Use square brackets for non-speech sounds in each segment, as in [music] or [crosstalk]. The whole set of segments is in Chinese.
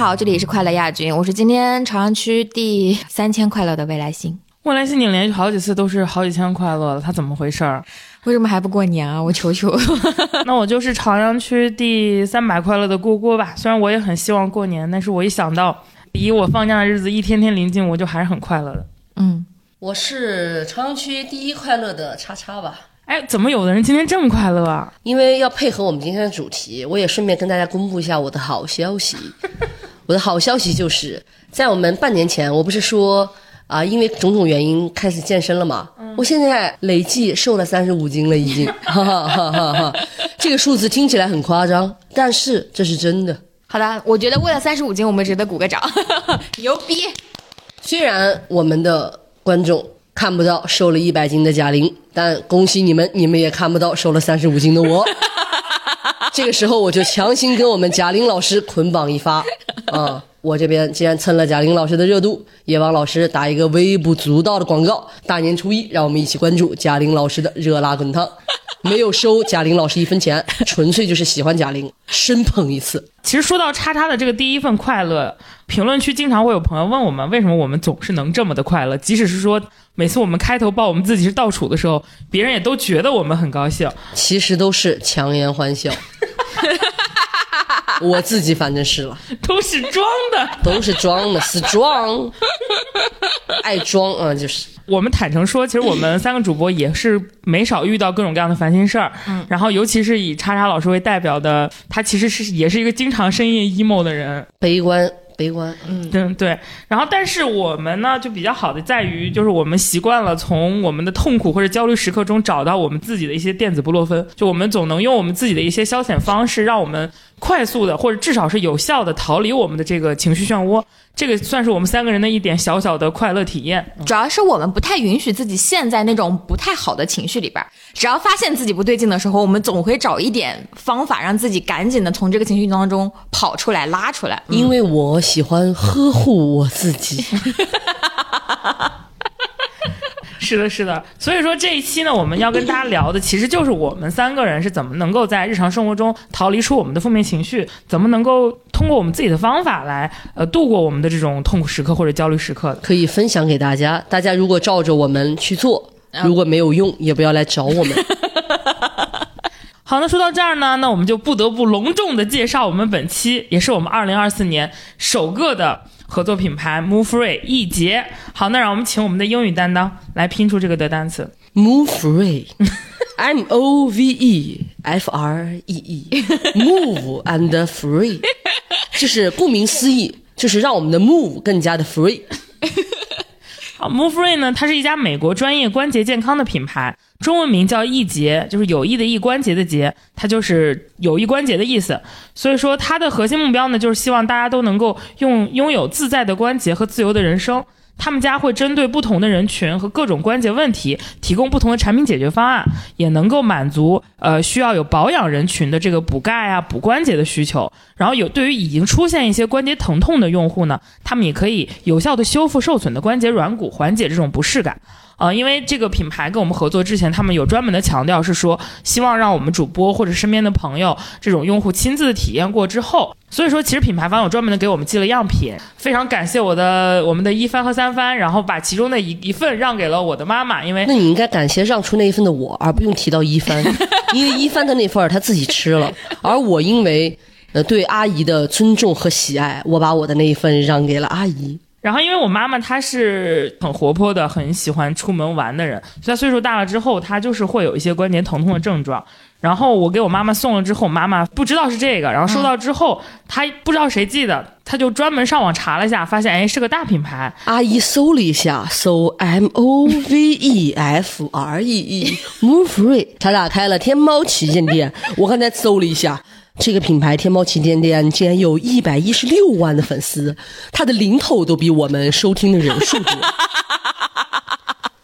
好，这里是快乐亚军，我是今天朝阳区第三千快乐的未来星。未来星，你连续好几次都是好几千快乐了，他怎么回事儿？为什么还不过年啊？我求求。[laughs] 那我就是朝阳区第三百快乐的郭郭吧。虽然我也很希望过年，但是我一想到离我放假的日子一天天临近，我就还是很快乐的。嗯，我是朝阳区第一快乐的叉叉吧。哎，怎么有的人今天这么快乐啊？因为要配合我们今天的主题，我也顺便跟大家公布一下我的好消息。[laughs] 我的好消息就是在我们半年前，我不是说啊，因为种种原因开始健身了嘛？我现在累计瘦了三十五斤了，已经。[laughs] 哈哈哈哈哈！这个数字听起来很夸张，但是这是真的。好的，我觉得为了三十五斤，我们值得鼓个掌，[laughs] 牛逼！虽然我们的观众。看不到瘦了一百斤的贾玲，但恭喜你们，你们也看不到瘦了三十五斤的我。[laughs] [laughs] 这个时候我就强行跟我们贾玲老师捆绑一发啊！我这边既然蹭了贾玲老师的热度，也帮老师打一个微不足道的广告。大年初一，让我们一起关注贾玲老师的热辣滚烫。没有收贾玲老师一分钱，纯粹就是喜欢贾玲，深捧一次。其实说到叉叉的这个第一份快乐，评论区经常会有朋友问我们，为什么我们总是能这么的快乐？即使是说每次我们开头报我们自己是倒数的时候，别人也都觉得我们很高兴。其实都是强颜欢笑。[laughs] 我自己反正是了，都是装的，都是装的，是装，[laughs] 爱装啊，就是。我们坦诚说，其实我们三个主播也是没少遇到各种各样的烦心事儿。嗯，然后尤其是以叉叉老师为代表的，他其实是也是一个经常深夜 emo 的人，悲观。悲观，嗯，对对，然后但是我们呢就比较好的在于，就是我们习惯了从我们的痛苦或者焦虑时刻中找到我们自己的一些电子布洛芬，就我们总能用我们自己的一些消遣方式，让我们快速的或者至少是有效的逃离我们的这个情绪漩涡。这个算是我们三个人的一点小小的快乐体验。主要是我们不太允许自己陷在那种不太好的情绪里边，只要发现自己不对劲的时候，我们总会找一点方法让自己赶紧的从这个情绪当中跑出来、拉出来。因为我喜欢呵护我自己。[laughs] [laughs] 是的，是的，所以说这一期呢，我们要跟大家聊的，其实就是我们三个人是怎么能够在日常生活中逃离出我们的负面情绪，怎么能够通过我们自己的方法来呃度过我们的这种痛苦时刻或者焦虑时刻，可以分享给大家。大家如果照着我们去做，如果没有用，也不要来找我们。[laughs] [laughs] 好，那说到这儿呢，那我们就不得不隆重的介绍我们本期也是我们二零二四年首个的。合作品牌 Move Free 易捷，好，那让我们请我们的英语担当来拼出这个的单词 Move Free，M O V E F R E E，Move and Free，就是顾名思义，就是让我们的 Move 更加的 Free。啊，Move Free 呢，它是一家美国专业关节健康的品牌。中文名叫易杰，就是有益的益，关节的节，它就是有益关节的意思。所以说，它的核心目标呢，就是希望大家都能够用拥有自在的关节和自由的人生。他们家会针对不同的人群和各种关节问题，提供不同的产品解决方案，也能够满足呃需要有保养人群的这个补钙啊、补关节的需求。然后有对于已经出现一些关节疼痛的用户呢，他们也可以有效的修复受损的关节软骨，缓解这种不适感。啊，因为这个品牌跟我们合作之前，他们有专门的强调，是说希望让我们主播或者身边的朋友这种用户亲自体验过之后，所以说其实品牌方有专门的给我们寄了样品，非常感谢我的我们的一番和三番，然后把其中的一一份让给了我的妈妈，因为那你应该感谢让出那一份的我，而不用提到一番，[laughs] 因为一番的那份他自己吃了，而我因为呃对阿姨的尊重和喜爱，我把我的那一份让给了阿姨。然后，因为我妈妈她是很活泼的，很喜欢出门玩的人，所以岁数大了之后，她就是会有一些关节疼痛的症状。然后我给我妈妈送了之后，妈妈不知道是这个，然后收到之后，她不知道谁寄的，她就专门上网查了一下，发现哎是个大品牌。阿姨搜了一下，搜 M O V E F R E E，Move Free，她打开了天猫旗舰店，我刚才搜了一下。这个品牌天猫旗舰店竟然有一百一十六万的粉丝，它的零头都比我们收听的人数多。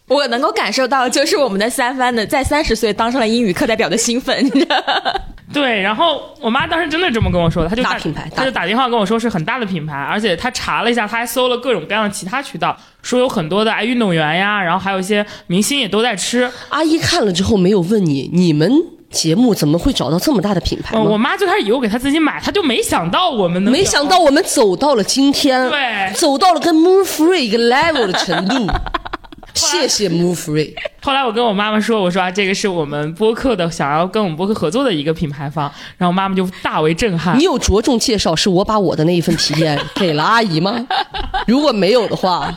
我能够感受到，就是我们的三番的在三十岁当上了英语课代表的兴奋。[laughs] 对，然后我妈当时真的这么跟我说的，她就打品牌，她就打电话跟我说是很大的品牌，而且她查了一下，她还搜了各种各样的其他渠道，说有很多的哎运动员呀，然后还有一些明星也都在吃。阿姨看了之后没有问你，你们。节目怎么会找到这么大的品牌呃，我？妈最开始以为我给她自己买，她就没想到我们能没想到我们走到了今天，对走到了跟 Move Free 一个 level 的程度。[laughs] 谢谢 Move Free，后来我跟我妈妈说，我说啊，这个是我们播客的想要跟我们播客合作的一个品牌方，然后妈妈就大为震撼你。有着重介绍是我把我的那一份体验给了阿姨吗？[laughs] 如果没有的话，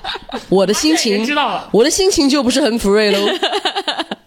我的心情知道了，我的心情就不是很 free 喽。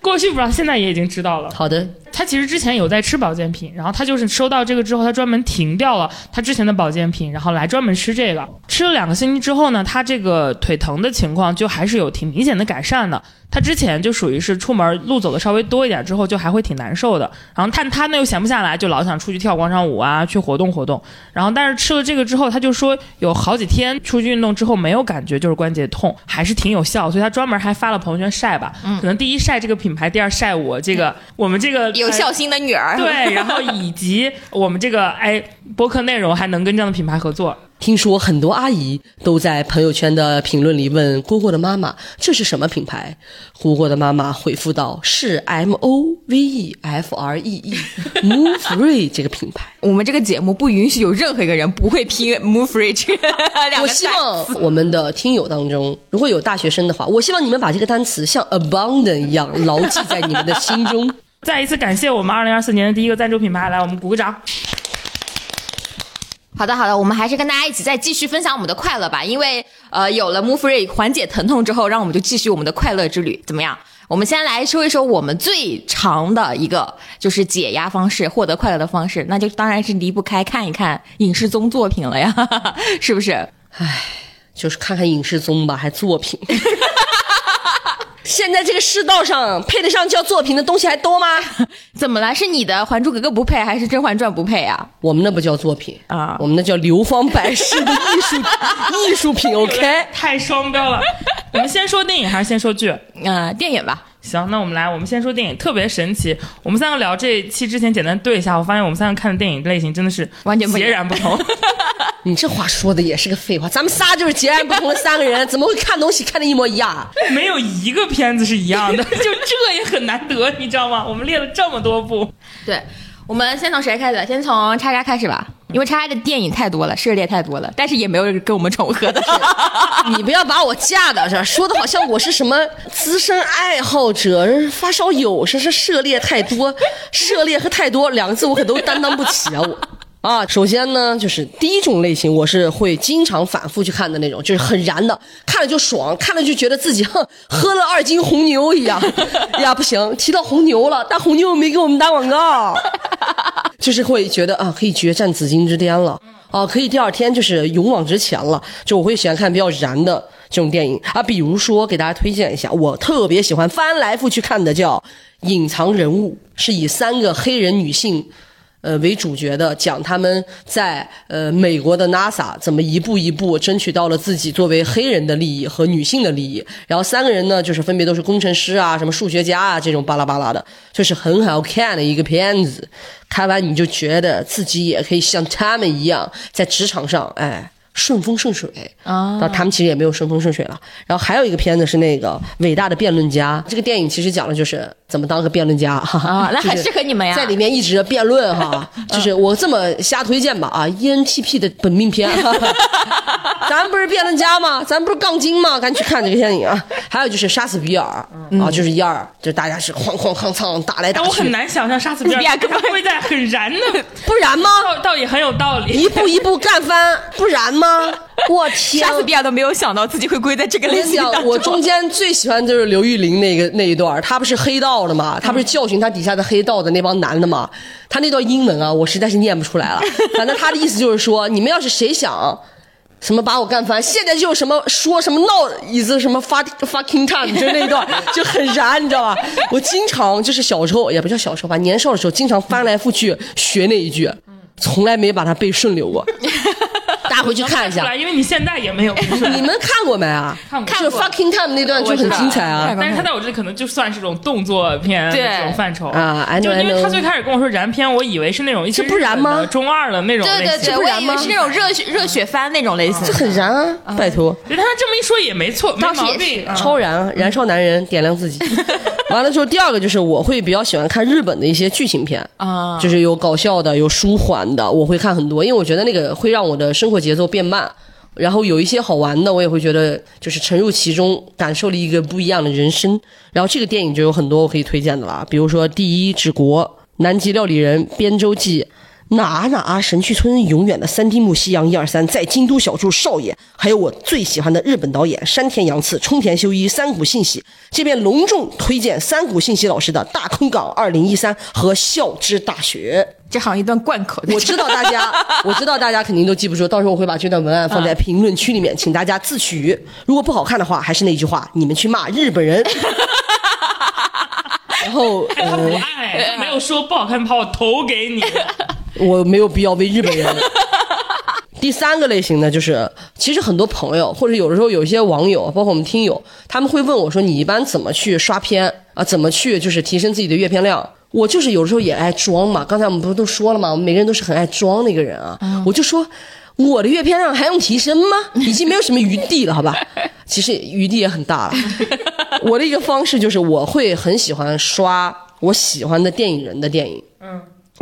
过去不知道，现在也已经知道了。好的，他其实之前有在吃保健品，然后他就是收到这个之后，他专门停掉了他之前的保健品，然后来专门吃这个。吃了两个星期之后呢，他这个腿疼的情况就还是有挺明显的改善的。他之前就属于是出门路走的稍微多一点之后，就还会挺难受的。然后但他呢又闲不下来，就老想出去跳广场舞啊，去活动活动。然后但是吃了这个之后，他就说有好几天出去运动之后没有感觉，就是关节痛，还是挺有效。所以他专门还发了朋友圈晒吧，可能第一晒这个品牌，第二晒我这个我们这个有孝心的女儿，对，[laughs] 然后以及我们这个哎播客内容还能跟这样的品牌合作，听说很多阿姨都在朋友圈的评论里问蝈蝈的妈妈这是什么品牌，蝈蝈的妈妈回复道是 M O V E F R E E [laughs] Move Free 这个品牌。我们这个节目不允许有任何一个人不会拼 move free 这个 [laughs] 两我希望我们的听友当中，如果有大学生的话，我希望你们把这个单词像 abundant 一样牢记在你们的心中。[laughs] 再一次感谢我们二零二四年的第一个赞助品牌，来我们鼓个掌。好的，好的，我们还是跟大家一起再继续分享我们的快乐吧。因为呃，有了 Move Free 缓解疼痛之后，让我们就继续我们的快乐之旅，怎么样？我们先来说一说我们最长的一个就是解压方式，获得快乐的方式，那就当然是离不开看一看影视综作品了呀，[laughs] 是不是？唉就是看看影视综吧，还作品。[laughs] 现在这个世道上配得上叫作品的东西还多吗？[laughs] 怎么了？是你的《还珠格格》不配，还是《甄嬛传》不配啊？我们那不叫作品啊我们那叫流芳百世的艺术 [laughs] 艺术品。OK，太双标了。我们先说电影还是先说剧？[laughs] 呃、电影吧。行，那我们来，我们先说电影，特别神奇。我们三个聊这期之前简单对一下，我发现我们三个看的电影类型真的是完全截然不同。[laughs] 你这话说的也是个废话，咱们仨就是截然不同的三个人，怎么会看东西看的一模一样？[laughs] 没有一个片子是一样的，[laughs] 就这也很难得，你知道吗？我们列了这么多部，对，我们先从谁开始？先从叉叉开始吧，因为叉叉的电影太多了，涉猎太多了，但是也没有跟我们重合的。[laughs] 你不要把我架到这儿，说的好像我是什么资深爱好者、发烧友，说是涉猎太多，涉猎和太多两个字我可都担当不起啊！我啊，首先呢，就是第一种类型，我是会经常反复去看的那种，就是很燃的，看了就爽，看了就觉得自己哼喝了二斤红牛一样。[laughs] 呀，不行，提到红牛了，但红牛没给我们打广告，[laughs] 就是会觉得啊，可以决战紫禁之巅了。啊，可以第二天就是勇往直前了。就我会喜欢看比较燃的这种电影啊，比如说给大家推荐一下，我特别喜欢翻来覆去看的叫《隐藏人物》，是以三个黑人女性。呃，为主角的讲他们在呃美国的 NASA 怎么一步一步争取到了自己作为黑人的利益和女性的利益。然后三个人呢，就是分别都是工程师啊、什么数学家啊这种巴拉巴拉的，就是很好看的一个片子。看完你就觉得自己也可以像他们一样，在职场上哎顺风顺水啊但他们其实也没有顺风顺水了。然后还有一个片子是那个《伟大的辩论家》，这个电影其实讲的就是怎么当个辩论家 [laughs] 哈哈啊那很适合你们呀在里面一直辩论哈，[laughs] 就是我这么瞎推荐吧啊，ENTP 的本命片，哈 [laughs] 哈咱不是辩论家吗？咱不是杠精吗？赶紧去看这个电影啊！还有就是杀死比尔啊，就是一二，就大家是哐哐哐哐打来打但我很，难想象杀死比尔会在很燃的，不然吗？倒倒也很有道理。一步一步干翻，不然吗？我天！杀死比尔都没有想到自己会归在这个类型当中。我中间最喜欢就是刘玉玲那个那一段，他不是黑道的嘛，他不是教训他底下的黑道的那帮男的嘛，他那段英文啊，我实在是念不出来了。[laughs] 反正他的意思就是说，你们要是谁想。什么把我干翻？现在就什么说什么闹椅子什么 fuck fucking time，就那一段 [laughs] 就很燃，你知道吧？我经常就是小时候也不叫小时候吧，年少的时候经常翻来覆去学那一句，从来没把它背顺溜过。大大家回去看一下。因为你现在也没有。[laughs] 你们看过没啊？看过。就 fucking time 那段就很精彩啊。但是他在我这里可能就算是种动作片对。这种范畴。啊就因为他最开始跟我说燃片，我以为是那种一些这不燃吗？中二的那种类型，对对对，我以为是那种热血热血番那种类型就。很燃啊，拜托。他这么一说也没错，没毛病。啊超燃啊，燃烧男人，点亮自己。[laughs] 完了之后，第二个就是我会比较喜欢看日本的一些剧情片啊。就是有搞笑的，有舒缓的，我会看很多，因为我觉得那个会让我的生活节奏变慢。然后有一些好玩的，我也会觉得就是沉入其中，感受了一个不一样的人生。然后这个电影就有很多我可以推荐的啦，比如说《第一之国》《南极料理人》《边洲记》。哪哪神去村永远的三丁目夕阳一二三，在京都小住少爷，还有我最喜欢的日本导演山田洋次、冲田修一、三谷幸喜。这边隆重推荐三谷幸喜老师的《大空港二零一三》和《笑之大学》。这好像一段贯口。我知道大家，我知道大家肯定都记不住，到时候我会把这段文案放在评论区里面，请大家自取。如果不好看的话，还是那句话，你们去骂日本人。[laughs] 然后，他不呃，爱，他没有说不好看，把我投给你。我没有必要为日本人。[laughs] 第三个类型呢，就是其实很多朋友或者有的时候有一些网友，包括我们听友，他们会问我说：“你一般怎么去刷片啊？怎么去就是提升自己的阅片量？”我就是有时候也爱装嘛。刚才我们不是都说了吗？我们每个人都是很爱装的一个人啊。我就说我的阅片量还用提升吗？[laughs] 已经没有什么余地了，好吧？其实余地也很大了。[laughs] 我的一个方式就是我会很喜欢刷我喜欢的电影人的电影。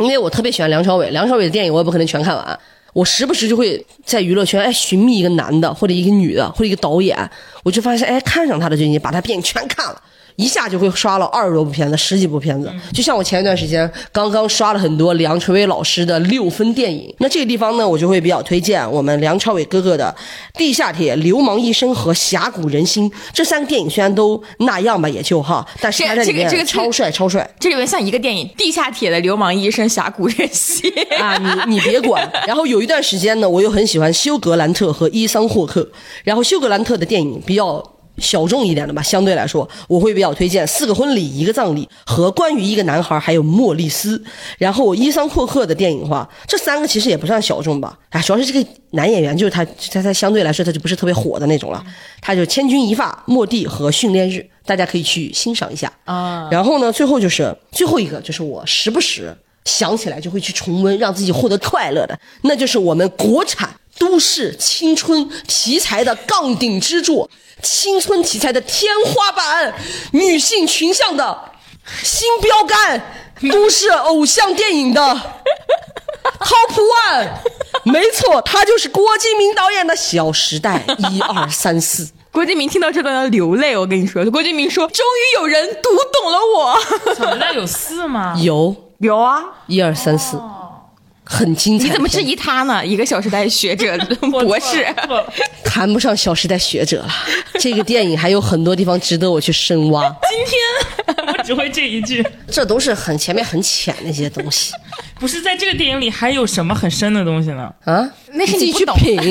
因为我特别喜欢梁朝伟，梁朝伟的电影我也不可能全看完，我时不时就会在娱乐圈哎寻觅一个男的或者一个女的或者一个导演，我就发现哎看上他的最近把他电影全看了。一下就会刷了二十多部片子，十几部片子。就像我前一段时间刚刚刷了很多梁朝伟老师的六分电影。那这个地方呢，我就会比较推荐我们梁朝伟哥哥的《地下铁》《流氓医生》和《峡谷人心》这三个电影，虽然都那样吧，也就哈，但是他在里面这个这个超帅超帅。这里面像一个电影《地下铁的流氓医生峡谷人心》啊，你你别管。然后有一段时间呢，我又很喜欢休格兰特和伊桑霍克。然后休格兰特的电影比较小众一点的吧，相对来说，我会比较推荐《四个婚礼一个葬礼》和《关于一个男孩》还有《莫里斯》。然后伊桑霍克的电影的话，这三个其实也不算小众吧。哎，主要是这个男演员就是他，他他相对来说他就不是特别火的那种了。他就《千钧一发》《莫蒂》和《训练日》，大家可以去欣赏一下啊。然后呢，最后就是最后一个，就是我时不时。想起来就会去重温，让自己获得快乐的，那就是我们国产都市青春题材的杠顶之作，青春题材的天花板，女性群像的新标杆，都市偶像电影的 [laughs] Top One，没错，他就是郭敬明导演的《小时代》[laughs] 一二三四。郭敬明听到这段要流泪，我跟你说，郭敬明说：“终于有人读懂了我。小时代有四吗？有”有啊，一二三四，很精彩。你怎么质疑他呢？一个《小时代》学者 [laughs] 博士，谈不上《小时代》学者了。这个电影还有很多地方值得我去深挖，今天我只会这一句，这都是很前面很浅的一些东西不是在这个电影里还有什么很深的东西呢？啊。那是你自己去品，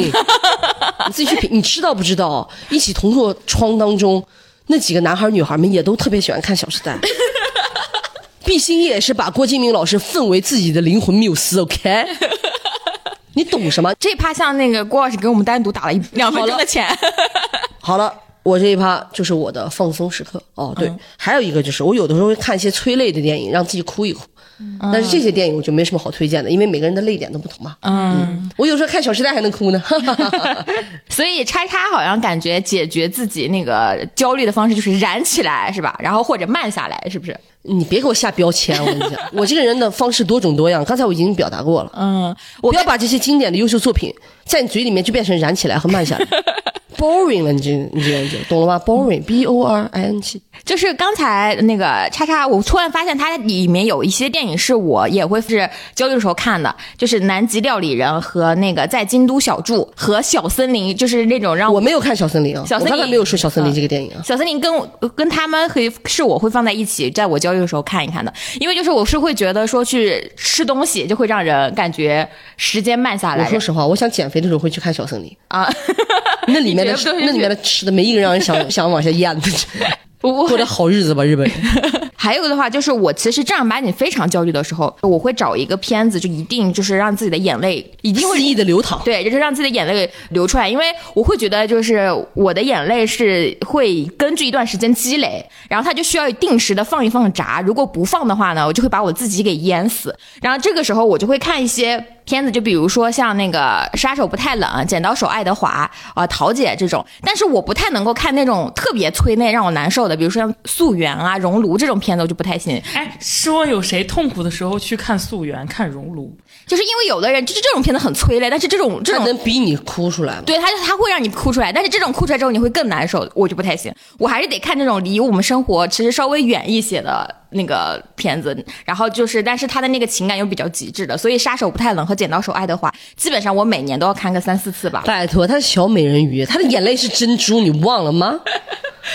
你自己去品，你知道不知道？一起同坐窗当中，那几个男孩女孩们也都特别喜欢看《小时代》。毕星也是把郭敬明老师奉为自己的灵魂缪斯，OK？[laughs] 你懂什么？这一趴像那个郭老师给我们单独打了一两分钟的钱。[laughs] 好了，我这一趴就是我的放松时刻。哦，对，还有一个就是我有的时候会看一些催泪的电影，让自己哭一哭。但是这些电影我就没什么好推荐的，因为每个人的泪点都不同嘛。嗯，我有时候看《小时代》还能哭呢。[laughs] 所以叉叉好像感觉解决自己那个焦虑的方式就是燃起来，是吧？然后或者慢下来，是不是？你别给我下标签，我跟你讲，[laughs] 我这个人的方式多种多样，刚才我已经表达过了。嗯，不要把这些经典的优秀作品在你嘴里面就变成燃起来和慢下来 [laughs]，boring 了，你这你这人就懂了吗？boring，b o r i n g。就是刚才那个叉叉，我突然发现它里面有一些电影是我也会是焦虑的时候看的，就是《南极料理人》和那个在京都小住和《小森林》，就是那种让我没有看《小森林》啊，小森林我刚才没有说《小森林》这个电影啊。小森林跟我跟他们可以是我会放在一起，在我焦虑的时候看一看的，因为就是我是会觉得说去吃东西就会让人感觉时间慢下来我说实话，我想减肥的时候会去看《小森林》，啊。[laughs] 那里面的那里面的吃的没一个让人想 [laughs] 想往下咽的。过着好日子吧，日本人。还有的话就是，我其实正儿八经非常焦虑的时候，我会找一个片子，就一定就是让自己的眼泪一定会肆意的流淌。对，就是让自己的眼泪流出来，因为我会觉得，就是我的眼泪是会根据一段时间积累，然后它就需要定时的放一放闸，如果不放的话呢，我就会把我自己给淹死。然后这个时候我就会看一些片子，就比如说像那个《杀手不太冷》《剪刀手爱德华》啊、桃姐这种，但是我不太能够看那种特别催泪让我难受的，比如说像《素媛》啊、《熔炉》这种片子，我就不太信。哎，说有谁痛苦的时候去看《素媛》、看《熔炉》？就是因为有的人就是这种片子很催泪，但是这种这种能逼你哭出来吗？对，他他会让你哭出来，但是这种哭出来之后你会更难受，我就不太行。我还是得看这种离我们生活其实稍微远一些的那个片子，然后就是，但是他的那个情感又比较极致的，所以《杀手不太冷》和《剪刀手爱德华》基本上我每年都要看个三四次吧。拜托，他是小美人鱼，他的眼泪是珍珠，你忘了吗？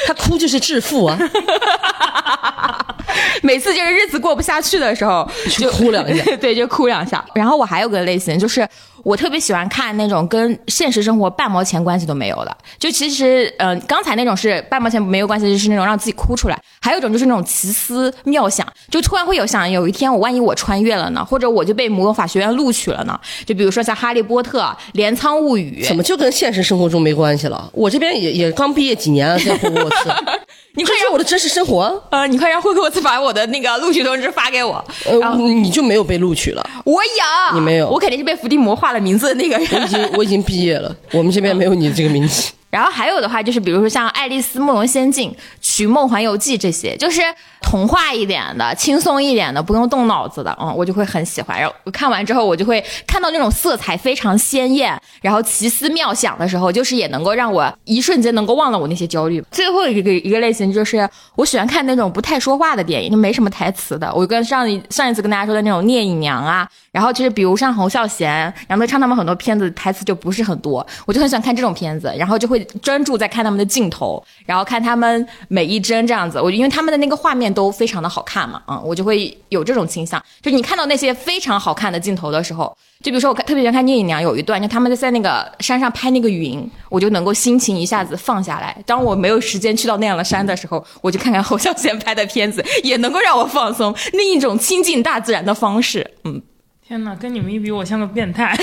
他哭就是致富啊，[laughs] 每次就是日子过不下去的时候，就哭两下。对，就哭两下。然后我还有个类型，就是我特别喜欢看那种跟现实生活半毛钱关系都没有的。就其实，嗯、刚才那种是半毛钱没有关系，就是那种让自己哭出来；还有一种就是那种奇思妙想，就突然会有想，有一天我万一我穿越了呢，或者我就被魔法学院录取了呢？就比如说像《哈利波特》《镰仓物语》，怎么就跟现实生活中没关系了？我这边也也刚毕业几年啊，在霍格沃茨，[laughs] 你快这是我的真实生活啊。呃，你快让霍格沃茨把我的那个录取通知发给我。然呃，后你就没有被录取了？我有，你没有我肯定是被伏地魔画了名字的那个人。我已经我已经毕业了，我们这边没有你这个名字。然后还有的话就是，比如说像《爱丽丝梦游仙境》《寻梦环游记》这些，就是童话一点的、轻松一点的，不用动脑子的，嗯，我就会很喜欢。然后我看完之后，我就会看到那种色彩非常鲜艳，然后奇思妙想的时候，就是也能够让我一瞬间能够忘了我那些焦虑。最后一个一个类型就是，我喜欢看那种不太说话的电影，就没什么台词的。我跟上一上一次跟大家说的那种聂隐娘啊，然后就是比如像侯孝贤、杨德昌他们很多片子台词就不是很多，我就很喜欢看这种片子，然后就会专注在看他们的镜头，然后看他们每一帧这样子。我因为他们的那个画面都非常的好看嘛，嗯，我就会有这种倾向。就你看到那些非常好看的镜头的时候，就比如说我特别喜欢看聂隐娘有一段，就他们在那个山上拍那个云，我就能够心情一下子放下来。当我没有时间去到那样的山的时候，我就看看侯孝贤拍的片子，也能够让我放松，另一种亲近大自然的方式。嗯，天哪，跟你们一比，我像个变态。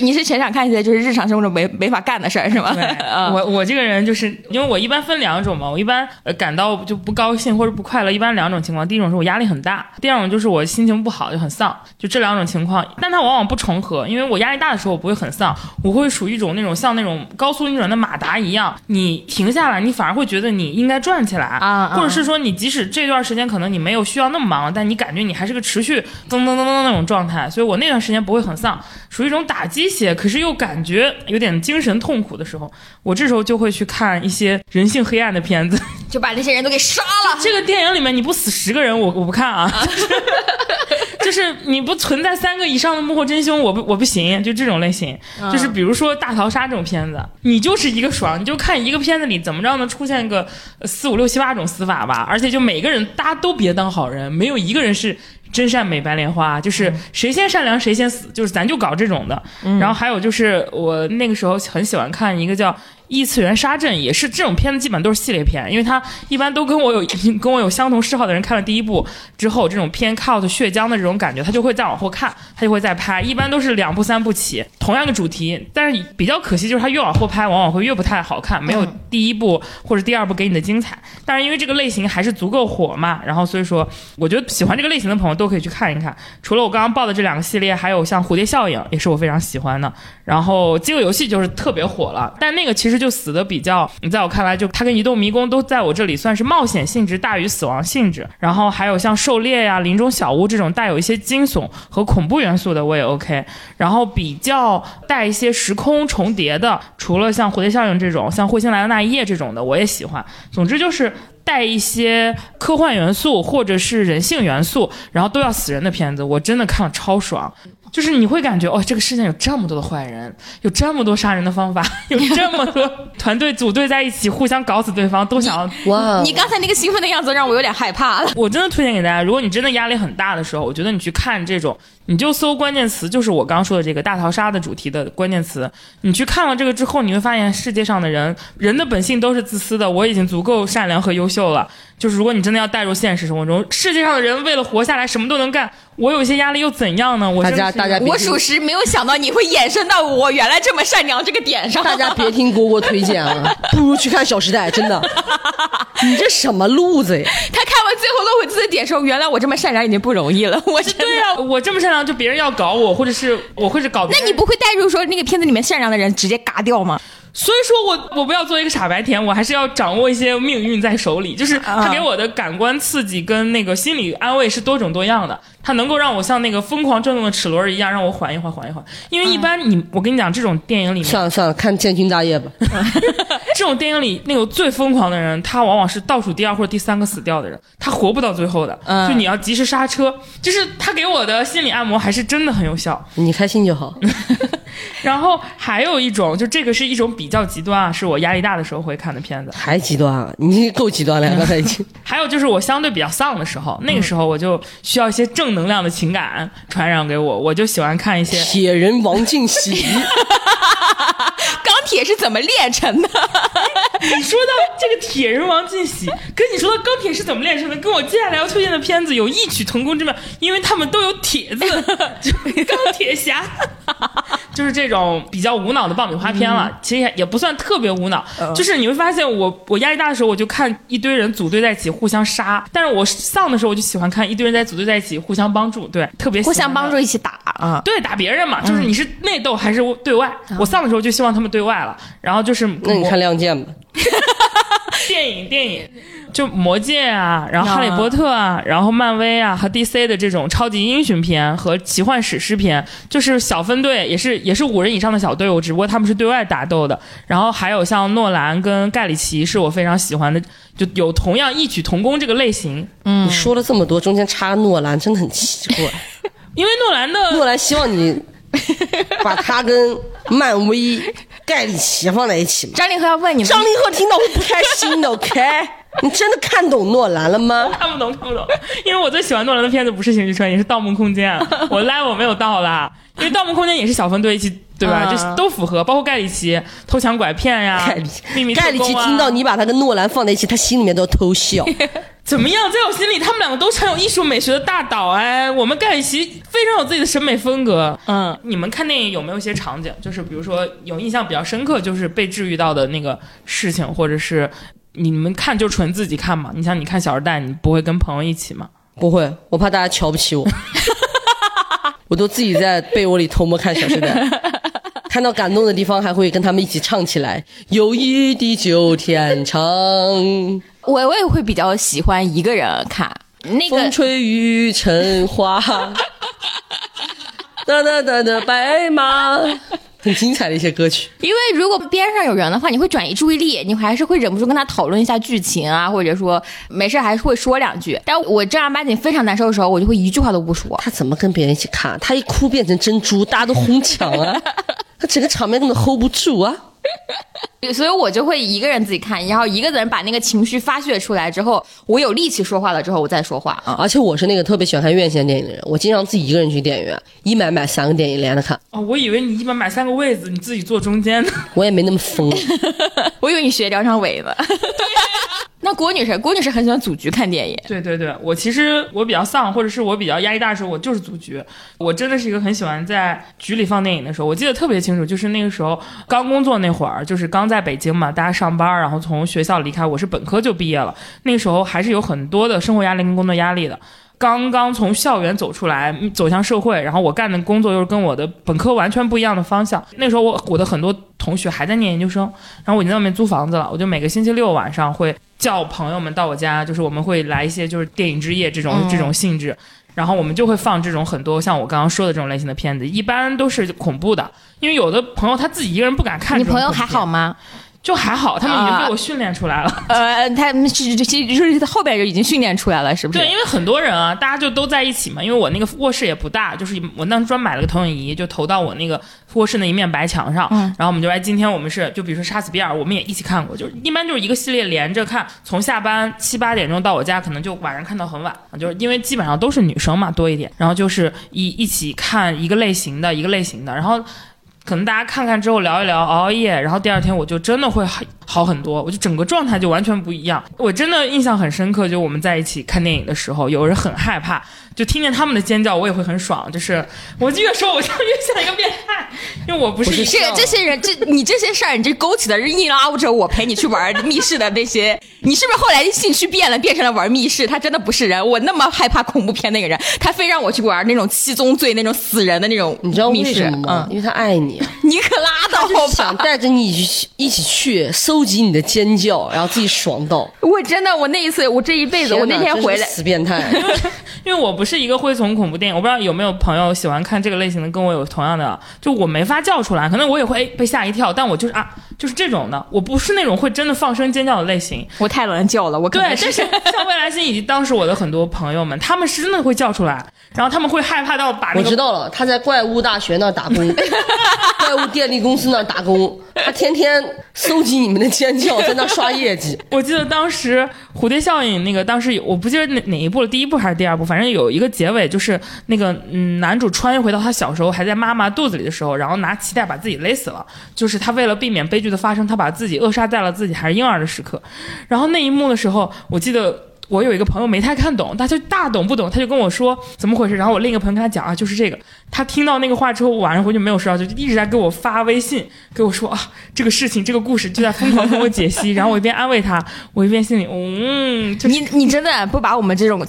你是全场看起来就是日常生活中没没法干的事儿是吗？[laughs] 我我这个人就是因为我一般分两种嘛，我一般呃感到就不高兴或者不快乐，一般两种情况。第一种是我压力很大，第二种就是我心情不好就很丧，就这两种情况。但它往往不重合，因为我压力大的时候我不会很丧，我会属于一种那种像那种高速运转的马达一样，你停下来，你反而会觉得你应该转起来啊啊或者是说你即使这段时间可能你没有需要那么忙，但你感觉你还是个持续噔噔噔噔那种状态，所以我那段时间不会很丧，属于一种打鸡血，可是又感觉有点精神痛苦的时候，我这时候就会去看一些人性黑暗的片子。[laughs] 就把那些人都给杀了。这个电影里面你不死十个人，我我不看啊。[laughs] 就是你不存在三个以上的幕后真凶，我不我不行，就这种类型，就是比如说大逃杀这种片子，你就是一个爽，你就看一个片子里怎么着能出现个呃四五六七八种死法吧，而且就每个人大家都别当好人，没有一个人是真善美白莲花，就是谁先善良谁先死，就是咱就搞这种的。然后还有就是我那个时候很喜欢看一个叫。异次元杀阵也是这种片子，基本都是系列片，因为它一般都跟我有 [laughs] 跟我有相同嗜好的人看了第一部之后，这种偏 cult 血浆的这种感觉，他就会再往后看，他就会再拍，一般都是两部三部起，同样的主题，但是比较可惜就是它越往后拍，往往会越不太好看，没有第一部或者第二部给你的精彩。但是因为这个类型还是足够火嘛，然后所以说，我觉得喜欢这个类型的朋友都可以去看一看。除了我刚刚报的这两个系列，还有像蝴蝶效应，也是我非常喜欢的。然后饥饿游戏就是特别火了，但那个其实就死的比较，你在我看来，就它跟移动迷宫都在我这里算是冒险性质大于死亡性质。然后还有像狩猎呀、林中小屋这种带有一些惊悚和恐怖元素的，我也 OK。然后比较带一些时空重叠的，除了像蝴蝶效应这种，像彗星来的那一夜这种的，我也喜欢。总之就是。带一些科幻元素或者是人性元素，然后都要死人的片子，我真的看了超爽。就是你会感觉哦，这个世界有这么多的坏人，有这么多杀人的方法，[laughs] 有这么多团队组队在一起互相搞死对方，都想要。哇，你刚才那个兴奋的样子让我有点害怕了。[laughs] 我真的推荐给大家，如果你真的压力很大的时候，我觉得你去看这种，你就搜关键词，就是我刚刚说的这个大逃杀的主题的关键词。你去看了这个之后，你会发现世界上的人，人的本性都是自私的。我已经足够善良和优秀了。就是如果你真的要带入现实生活中，世界上的人为了活下来什么都能干，我有一些压力又怎样呢？我大家大家我属实没有想到你会延伸到我原来这么善良这个点上。大家别听蝈蝈推荐了，[laughs] 不如去看《小时代》，真的。你这什么路子呀？他看完最后落回自己的点时候，原来我这么善良已经不容易了。[laughs] 我是对啊，我这么善良，就别人要搞我，或者是我会是搞。那你不会带入说那个片子里面善良的人直接嘎掉吗？所以说我我不要做一个傻白甜，我还是要掌握一些命运在手里。就是他给我的感官刺激跟那个心理安慰是多种多样的，它能够让我像那个疯狂转动的齿轮一样，让我缓一缓，缓一缓。因为一般你，我跟你讲，这种电影里面，算了算了，看《建军大业》吧。[laughs] [laughs] 这种电影里那个最疯狂的人，他往往是倒数第二或者第三个死掉的人，他活不到最后的。嗯就你要及时刹车。就是他给我的心理按摩还是真的很有效。你开心就好。[laughs] 然后还有一种，就这个是一种比较极端啊，是我压力大的时候会看的片子。还极端啊！你够极端了，刚才已经。[laughs] 还有就是我相对比较丧的时候，那个时候我就需要一些正能量的情感传染给我，我就喜欢看一些。铁人王进喜，[laughs] 钢铁是怎么炼成的？[laughs] 你说到这个铁人王进喜，跟你说到钢铁是怎么炼成的，跟我接下来要推荐的片子有异曲同工之妙，因为他们都有铁字，就钢铁侠，就是这种比较无脑的爆米花片了。其实也也不算特别无脑，就是你会发现我我压力大的时候，我就看一堆人组队在一起互相杀；但是我丧的时候，我就喜欢看一堆人在组队在一起互相帮助，对，特别喜互相帮助一起打啊！对，打别人嘛，就是你是内斗还是对外？我丧的时候就希望他们对外了，然后就是我那你看《亮剑》[laughs] 吧。电影电影，就《魔戒》啊，然后《哈利波特》啊，然后漫威啊和 DC 的这种超级英雄片和奇幻史诗片，就是小分队，也是也是五人以上的小队伍，只不过他们是对外打斗的。然后还有像诺兰跟盖里奇是我非常喜欢的，就有同样异曲同工这个类型。嗯你说了这么多，中间插诺兰，真的很奇怪。[laughs] 因为诺兰的诺兰希望你把他跟漫威、盖里奇放在一起嘛？张凌赫要问你们，张凌赫听到会不开心的，OK？[laughs] 你真的看懂诺兰了吗？看不懂，看不懂，因为我最喜欢诺兰的片子不是《星际穿越》，也是《盗梦空间》，[laughs] 我 level 没有到啦。因为《盗梦空间》也是小分队一起，对吧？嗯就是都符合，包括盖里奇偷抢拐骗呀，盖里秘密特盖里奇听到你把他跟诺兰放在一起，他心里面都偷笑。[laughs] 怎么样？在我心里，他们两个都很有艺术美学的大导哎。我们盖里奇非常有自己的审美风格。嗯，你们看电影有没有一些场景，就是比如说有印象比较深刻，就是被治愈到的那个事情，或者是你们看就纯自己看嘛？你像你看《小时代》，你不会跟朋友一起吗？不会，我怕大家瞧不起我，[laughs] 我都自己在被窝里偷摸看《小时代》，[laughs] 看到感动的地方还会跟他们一起唱起来。友谊地久天长，我我也会比较喜欢一个人看那个风吹雨成花，[laughs] 哒哒哒的白马，很精彩的一些歌曲。因为如果边上有人的话，你会转移注意力，你还是会忍不住跟他讨论一下剧情啊，或者说没事还是会说两句。但我正儿八经非常难受的时候，我就会一句话都不说。他怎么跟别人一起看？他一哭变成珍珠，大家都哄抢啊，[laughs] 他整个场面根本 hold 不住啊。[laughs] 所以我就会一个人自己看，然后一个人把那个情绪发泄出来之后，我有力气说话了之后，我再说话啊。而且我是那个特别喜欢看院线电影的人，我经常自己一个人去电影院，一买买三个电影连着看，哦，我以为你一般买三个位子，你自己坐中间呢。我也没那么疯。[laughs] 我以为你学梁朝伟呢。[laughs] 那郭女士，郭女士很喜欢组局看电影。对对对，我其实我比较丧，或者是我比较压力大的时候，我就是组局。我真的是一个很喜欢在局里放电影的时候。我记得特别清楚，就是那个时候刚工作那会儿，就是刚在北京嘛，大家上班，然后从学校离开，我是本科就毕业了，那时候还是有很多的生活压力跟工作压力的。刚刚从校园走出来，走向社会，然后我干的工作又是跟我的本科完全不一样的方向。那时候我我的很多同学还在念研究生，然后我已经在外面租房子了，我就每个星期六晚上会叫朋友们到我家，就是我们会来一些就是电影之夜这种、这种性质。然后我们就会放这种很多像我刚刚说的这种类型的片子，一般都是恐怖的，因为有的朋友他自己一个人不敢看。你朋友还好？吗？就还好，他们已经被我训练出来了。呃，他们是这其实就是后边就已经训练出来了，是不是？对，因为很多人啊，大家就都在一起嘛。因为我那个卧室也不大，就是我当时专买了个投影仪，就投到我那个卧室那一面白墙上。嗯然后我们就哎，今天我们是就比如说杀死比尔，我们也一起看过，就是一般就是一个系列连着看，从下班七八点钟到我家，可能就晚上看到很晚，就是因为基本上都是女生嘛多一点，然后就是一一起看一个类型的一个类型的，然后。可能大家看看之后聊一聊，熬熬夜，然后第二天我就真的会好好很多，我就整个状态就完全不一样。我真的印象很深刻，就我们在一起看电影的时候，有人很害怕，就听见他们的尖叫，我也会很爽。就是我越说，我就越像一个变态，因为我不是这这些人，这你这些事儿，你这勾起的是硬拉着我陪你去玩密室的那些，你是不是后来兴趣变了，变成了玩密室？他真的不是人，我那么害怕恐怖片那个人，他非让我去玩那种七宗罪那种死人的那种你知道密室为什么吗？嗯，因为他爱你，你可拉倒就是想！带着你一起去搜集你的尖叫，然后自己爽到。我真的，我那一次，我这一辈子，我那天回来，死变态。[laughs] 因为我不是一个会从恐怖电影，我不知道有没有朋友喜欢看这个类型的，跟我有同样的，就我没法叫出来，可能我也会哎被吓一跳，但我就是啊，就是这种的，我不是那种会真的放声尖叫的类型。我太能叫了，我可对，能但是 [laughs] 像未来星以及当时我的很多朋友们，他们是真的会叫出来，然后他们会害怕到把那个我知道了，他在怪物大学那儿打工，[laughs] 怪物电力公司那儿打工，他天天搜集你们的尖叫，在那刷业绩。我记得当时蝴蝶效应那个，当时有我不记得哪哪一部了，第一部还是第二部，反正有一个结尾，就是那个嗯，男主穿越回到他小时候还在妈妈肚子里的时候，然后拿脐带把自己勒死了，就是他为了避免悲剧的发生，他把自己扼杀在了自己还是婴儿的时刻。然后那一幕的时候，我记得。我有一个朋友没太看懂，他就大懂不懂，他就跟我说怎么回事。然后我另一个朋友跟他讲啊，就是这个。他听到那个话之后，晚上回去没有睡着，就一直在给我发微信，给我说啊，这个事情这个故事就在疯狂跟我解析。然后我一边安慰他，我一边心里嗯，你你真的不把我们这种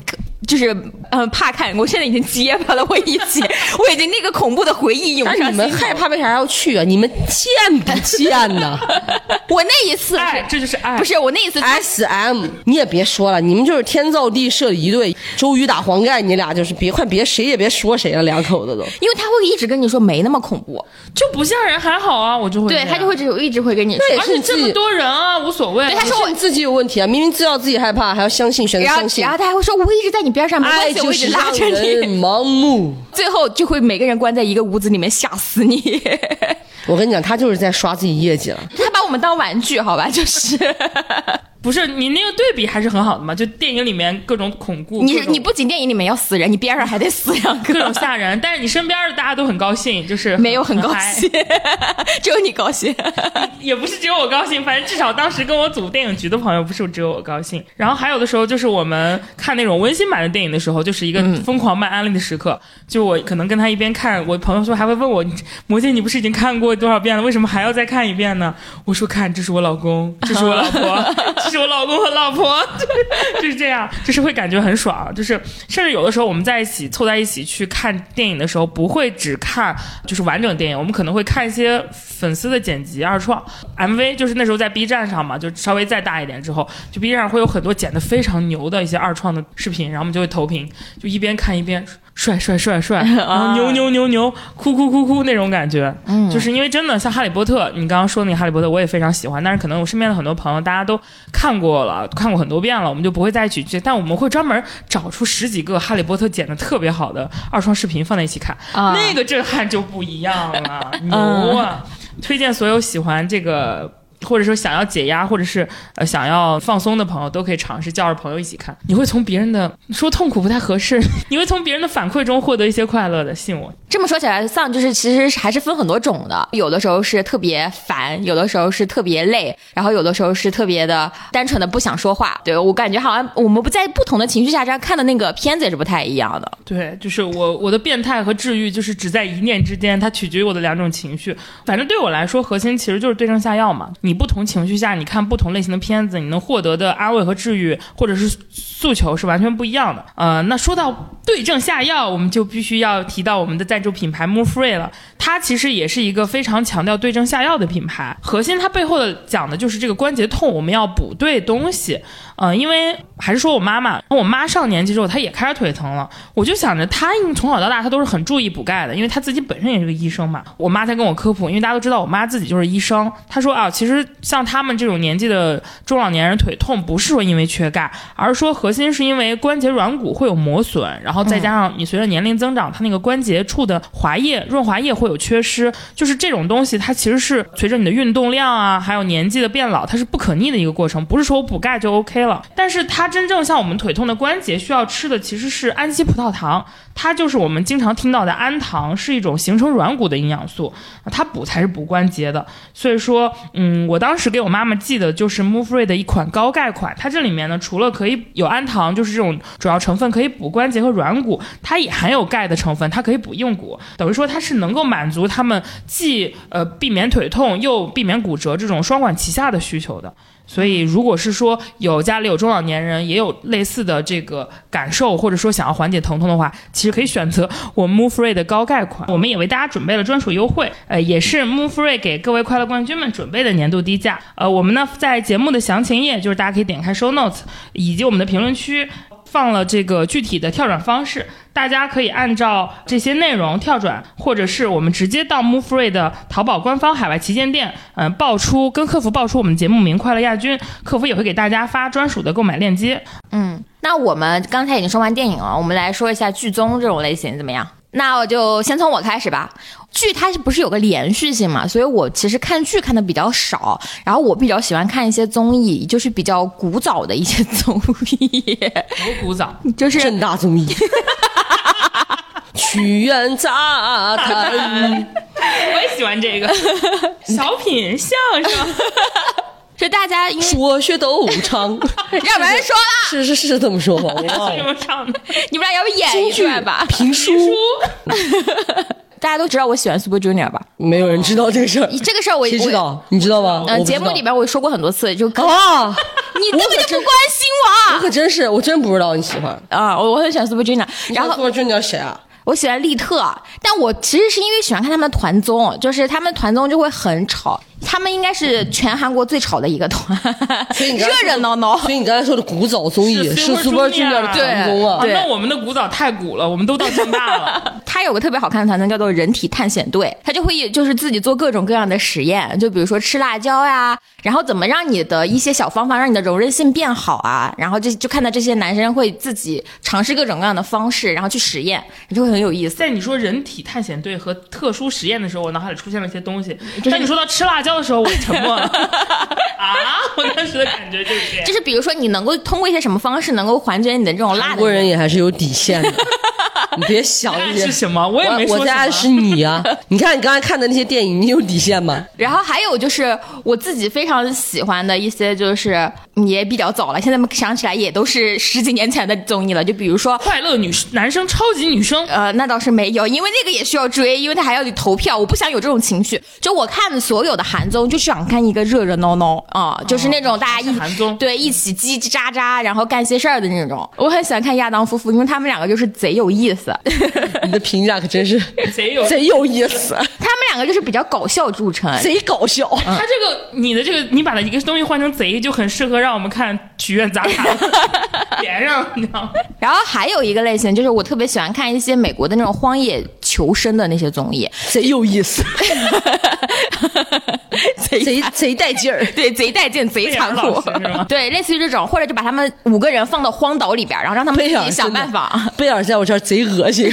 就是嗯怕看，我现在已经结巴了，我已经 [laughs] 我已经那个恐怖的回忆涌上心头你们害怕为啥要去啊？你们贱不贱呢 [laughs] 我那一次爱，这就是爱。不是我那一次？S M，你也别说了，你们就是天造地设的一对，周瑜打黄盖，你俩就是别快别谁也别说谁了，两口子都。因为他会一直跟你说没那么恐怖，就不吓人还好啊，我就会对他就会只有一直会跟你说，而且这么多人啊，无所谓。对他说我你自己有问题啊！明明知道自己害怕，还要相信，选择然后相信然。后他还会说我一直在你边上，没关系，我就是让一直拉着人你，盲目。最后就会每个人关在一个屋子里面吓死你。我跟你讲，他就是在刷自己业绩了。他把我们当玩具，好吧，就是不是你那个对比还是很好的嘛，就电影里面各种恐怖，你你不仅电影里面要死人，你边上还得死两 [laughs] 各种个，[laughs] 吓人，但是你身边的大家都很高兴，就是没有很高兴，[laughs] 只有你高兴。也不是只有我高兴，反正至少当时跟我组电影局的朋友不是只有我高兴。然后还有的时候就是我们看那种温馨版的电影的时候，就是一个疯狂卖安利的时刻。就我可能跟他一边看，我朋友说还会问我：“魔戒你不是已经看过多少遍了？为什么还要再看一遍呢？”我说：“看，这是我老公，这是我老婆，这是我老公和老婆，[laughs] 就是这样，就是会感觉很爽。就是甚至有的时候我们在一起凑在一起去看电影的时候，不会只看就是完整电影，我们可能会看一些粉丝的剪辑二创 MV，就是那时候在 B 站上嘛，就稍微再大一点之后，就 B 站上会有很多剪的非常牛的一些二创的视频，然后我们就会投屏，就一边看一边帅帅帅帅，[laughs] 然后牛牛牛牛，哭哭哭哭那种感觉。嗯，就是因为真的像哈利波特，你刚刚说那个哈利波特，我也非常喜欢，但是可能我身边的很多朋友大家都看过了，看过很多遍了，我们就不会在一起去，但我们会专门找出十几个哈利波特剪的特别好的二创视频放在一起看，啊那个震撼就不一样了，[laughs] 牛啊！推荐所有喜欢这个。或者说想要解压，或者是呃想要放松的朋友，都可以尝试叫着朋友一起看。你会从别人的说痛苦不太合适，你会从别人的反馈中获得一些快乐的，信我。这么说起来，丧就是其实还是分很多种的，有的时候是特别烦，有的时候是特别累，然后有的时候是特别的单纯的不想说话。对我感觉好像我们不在不同的情绪下这样看的那个片子也是不太一样的。对，就是我我的变态和治愈，就是只在一念之间，它取决于我的两种情绪。反正对我来说，核心其实就是对症下药嘛。你你不同情绪下，你看不同类型的片子，你能获得的安慰和治愈，或者是诉求是完全不一样的。呃，那说到对症下药，我们就必须要提到我们的赞助品牌 Move Free 了。它其实也是一个非常强调对症下药的品牌，核心它背后的讲的就是这个关节痛，我们要补对东西。呃，因为还是说我妈妈，我妈上年纪之后她也开始腿疼了，我就想着她从小到大她都是很注意补钙的，因为她自己本身也是个医生嘛。我妈在跟我科普，因为大家都知道我妈自己就是医生，她说啊，其实像他们这种年纪的中老年人腿痛，不是说因为缺钙，而是说核心是因为关节软骨会有磨损，然后再加上你随着年龄增长，它那个关节处的滑液、润滑液会有缺失，就是这种东西，它其实是随着你的运动量啊，还有年纪的变老，它是不可逆的一个过程，不是说我补钙就 OK 了。但是它真正像我们腿痛的关节需要吃的其实是氨基葡萄糖，它就是我们经常听到的氨糖，是一种形成软骨的营养素，它补才是补关节的。所以说，嗯，我当时给我妈妈寄的就是 Move Free 的一款高钙款，它这里面呢除了可以有氨糖，就是这种主要成分可以补关节和软骨，它也含有钙的成分，它可以补硬骨，等于说它是能够满足他们既呃避免腿痛又避免骨折这种双管齐下的需求的。所以，如果是说有家里有中老年人也有类似的这个感受，或者说想要缓解疼痛的话，其实可以选择我 Move Free 的高钙款。我们也为大家准备了专属优惠，呃，也是 Move Free 给各位快乐冠军们准备的年度低价。呃，我们呢在节目的详情页，就是大家可以点开 Show Notes 以及我们的评论区。放了这个具体的跳转方式，大家可以按照这些内容跳转，或者是我们直接到 Move Free 的淘宝官方海外旗舰店，嗯，报出跟客服报出我们节目名“快乐亚军”，客服也会给大家发专属的购买链接。嗯，那我们刚才已经说完电影了，我们来说一下剧综这种类型怎么样？那我就先从我开始吧。剧它是不是有个连续性嘛？所以我其实看剧看的比较少，然后我比较喜欢看一些综艺，就是比较古早的一些综艺。多古早，[laughs] 就是正大综艺，[laughs] 曲苑杂谈，[laughs] 我也喜欢这个小品相声。就大家因为说学逗唱，[laughs] 要不然说了，是是是这么说吧？我忘了。这么唱的，你们俩要不演一段吧？[laughs] 评书，[laughs] 大家都知道我喜欢 Super Junior 吧？没有人知道这个事儿，这个事儿我谁知道？你知道吗？呃，我不知道节目里边我说过很多次，就啊，你根本就不关心我我可真是，我真不知道你喜欢。啊！我我很喜欢 Super Junior，然后 Super Junior 谁啊？我喜欢利特，但我其实是因为喜欢看他们的团综，就是他们团综就会很吵，他们应该是全韩国最吵的一个团，所以你 [laughs] 刚热热闹闹。所以你刚才说的古早综艺是 Super Junior 的团综啊那我们的古早太古了，我们都到正大了。[laughs] 他有个特别好看的团综叫做《人体探险队》，他就会就是自己做各种各样的实验，就比如说吃辣椒呀，然后怎么让你的一些小方法让你的柔韧性变好啊，然后就就看到这些男生会自己尝试各种各样的方式，然后去实验，就会很有意思。在你说人体探险队和特殊实验的时候，我脑海里出现了一些东西。但你说到吃辣椒的时候，我沉默了。[laughs] 啊，我当时的感觉就是这样就。是比如说你能够通过一些什么方式能够缓解你的这种辣的韩国人也还是有底线的，你别想暗这些。是什么？我也没我说什么。在暗示你啊！你看你刚才看的那些电影，你有底线吗？然后还有就是我自己非常喜欢的一些，就是也比较早了，现在想起来也都是十几年前的综艺了。就比如说，快乐女男生超级女生，呃，那倒是没有，因为那个也需要追，因为他还要你投票，我不想有这种情绪。就我看所有的韩综，就是想看一个热热闹闹啊、就是那种大家一、韩综对一起叽叽喳喳，然后干些事儿的那种。我很喜欢看亚当夫妇，因为他们两个就是贼有意思，你的评价可真是 [laughs] 贼有贼有意思，他们两个就是比较搞笑著称。贼搞笑。他这个你的这个，你把它一个东西换成贼，就很适合让我们看许愿杂谈 [laughs] 连上，你知道吗？然后还有一个类型，就是我特别喜欢看一些美国的那种荒野求生的那些综艺，贼有意思，[laughs] 贼贼贼带劲儿。[laughs] 对，贼带劲，贼残酷 [laughs] 对，类似于这种，或者就把他们五个人放到荒岛里边，然后让他们自己想办法。贝尔在我这儿贼恶心，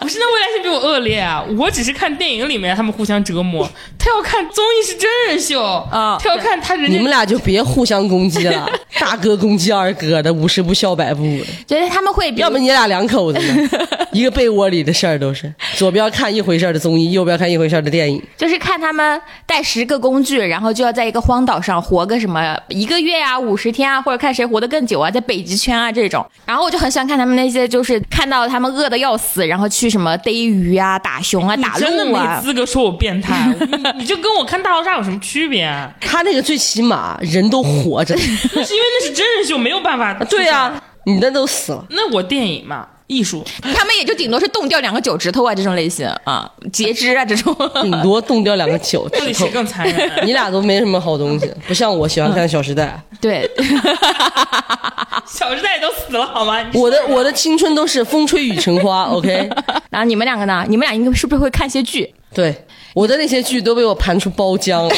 不是，那未来是比我恶劣啊！我只是看电影里面他们互相折磨，他要看综艺是真人秀。啊他要看他人家你们俩就别互相攻击了，大哥攻击二哥的，五十步笑百步的，就是他们会，要么你俩两口子呢？一个被窝里的事儿都是，左边看一回事儿的综艺，右边看一回事儿的电影。就是看他们带十个工具，然后就要在一个荒岛上活个什么一个月啊、五十天啊，或者看谁活得更久啊，在北极圈啊这种。然后我就很喜欢看他们那些，就是看到他们饿的要死，然后去什么逮鱼啊、打熊啊、打你真的没鹿啊。资格说我变态，你你就跟我看大逃杀有什么区别、啊？[laughs] 他那个最起码人都活着，那 [laughs] 是因为那是真人秀，没有办法。对呀、你那都死了。那我电影嘛，艺术，他们也就顶多是冻掉两个脚趾头啊这种类型啊，截肢啊这种。顶多冻掉两个脚趾头。[laughs] 更残忍？你俩都没什么好东西，[laughs] 不像我喜欢看《小时代》。对，[laughs] 小时代都死了好吗？我的我的青春都是风吹雨成花，OK？然后你们两个呢？你们俩应该是不是会看些剧？对，我的那些剧都被我盘出包浆了。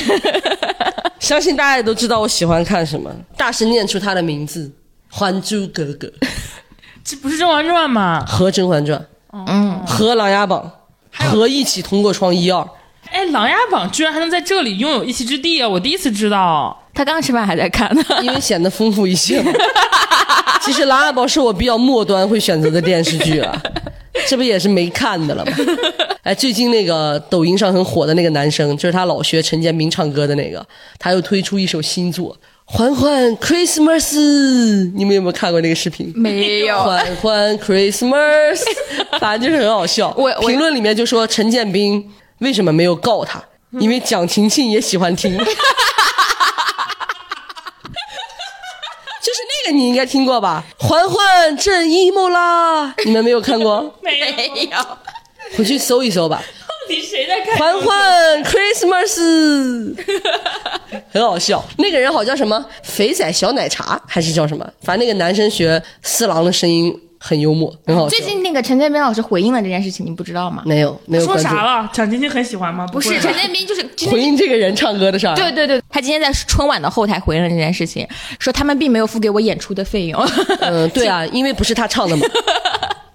相信大家也都知道我喜欢看什么，大声念出他的名字：《还珠格格》[laughs] 这不是《甄嬛传》吗？和《甄嬛传》，嗯，和《琅琊榜》，和一起同过窗一二。哎，《琅琊榜》居然还能在这里拥有一席之地啊！我第一次知道。他刚吃饭还在看呢。因为显得丰富一些嘛。[laughs] 其实《琅琊榜》是我比较末端会选择的电视剧了，这不也是没看的了吗？哎，最近那个抖音上很火的那个男生，就是他老学陈建斌唱歌的那个，他又推出一首新作《欢欢 Christmas》，你们有没有看过那个视频？没有。欢欢 Christmas，[laughs] 反正就是很好笑。我我评论里面就说陈建斌为什么没有告他？因为蒋勤勤也喜欢听。[laughs] 就是那个你应该听过吧？欢欢正 emo 啦，你们没有看过？[laughs] 没有。回去搜一搜吧。到底谁在看？环环 Christmas，[laughs] 很好笑。那个人好叫什么？肥仔小奶茶还是叫什么？反正那个男生学四郎的声音很幽默，很好笑最。近那个陈建斌老师回应了这件事情，你不知道吗？没有没有说啥了？蒋勤勤很喜欢吗？不是陈建斌，就是 [laughs] 回应这个人唱歌的事儿。对对对，他今天在春晚的后台回应了这件事情，说他们并没有付给我演出的费用。嗯，对啊，因为不是他唱的嘛。[laughs]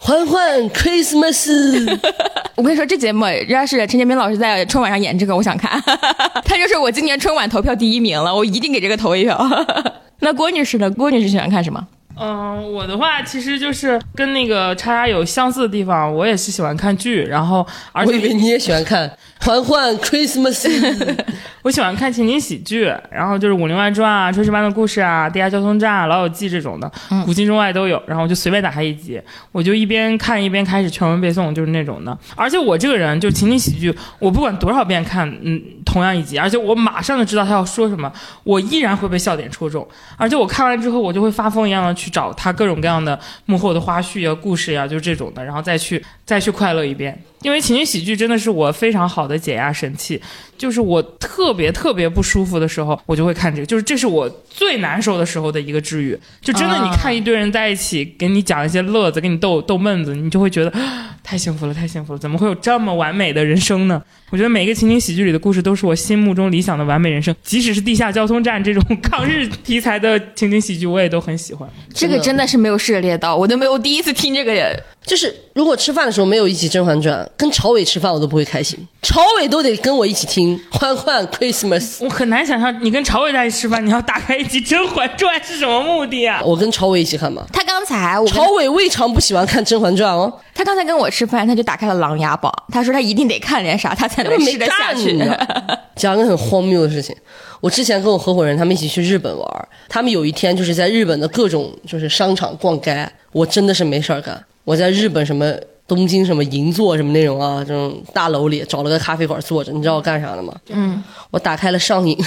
欢欢 Christmas，[laughs] 我跟你说，这节目要是陈建斌老师在春晚上演这个，我想看。[laughs] 他就是我今年春晚投票第一名了，我一定给这个投一票。[laughs] 那郭女士呢？郭女士喜欢看什么？嗯，我的话其实就是跟那个叉叉有相似的地方，我也是喜欢看剧，然后而且我以为你也喜欢看欢欢 Christmas。[laughs] 我喜欢看情景喜剧，然后就是《武林外传》啊、《炊事班的故事》啊、《地下交通站》啊、《老友记》这种的，古今中外都有。然后我就随便打开一集，我就一边看一边开始全文背诵，就是那种的。而且我这个人就情景喜剧，我不管多少遍看，嗯，同样一集，而且我马上就知道他要说什么，我依然会被笑点戳中。而且我看完之后，我就会发疯一样的去找他各种各样的幕后的花絮呀、故事呀，就是这种的，然后再去再去快乐一遍。因为情景喜剧真的是我非常好的解压神器，就是我特别特别不舒服的时候，我就会看这个，就是这是我最难受的时候的一个治愈。就真的，啊你看一堆人在一起给你讲一些乐子，给你逗逗闷子，你就会觉得啊太幸福了，太幸福了！怎么会有这么完美的人生呢？我觉得每一个情景喜剧里的故事都是我心目中理想的完美人生，即使是地下交通站这种 [laughs] 抗日题材的情景喜剧，我也都很喜欢。这个真的是没有涉猎到，我都没有我第一次听这个人。就是如果吃饭的时候没有一起《甄嬛传》，跟朝伟吃饭我都不会开心，朝伟都得跟我一起听欢欢 Christmas。我很难想象你跟朝伟在一起吃饭，你要打开一集《甄嬛传》是什么目的啊？我跟朝伟一起看嘛。他刚才我朝伟未尝不喜欢看《甄嬛传》哦，他刚才跟我吃饭，他就打开了《琅琊榜》，他说他一定得看点啥，他才能吃得下去。干讲个很荒谬的事情，我之前跟我合伙人他们一起去日本玩，他们有一天就是在日本的各种就是商场逛街，我真的是没事儿干，我在日本什么东京什么银座什么那种啊这种大楼里找了个咖啡馆坐着，你知道我干啥的吗？嗯，我打开了上瘾，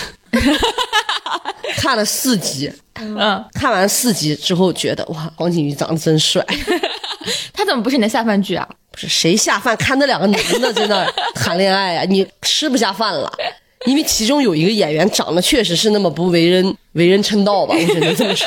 [laughs] 看了四集，嗯，看完四集之后觉得哇，黄景瑜长得真帅。[laughs] 他怎么不是你的下饭剧啊？不是谁下饭看那两个男的在那儿谈恋爱呀、你吃不下饭了。因为其中有一个演员长得确实是那么不为人为人称道吧，我只能这么说。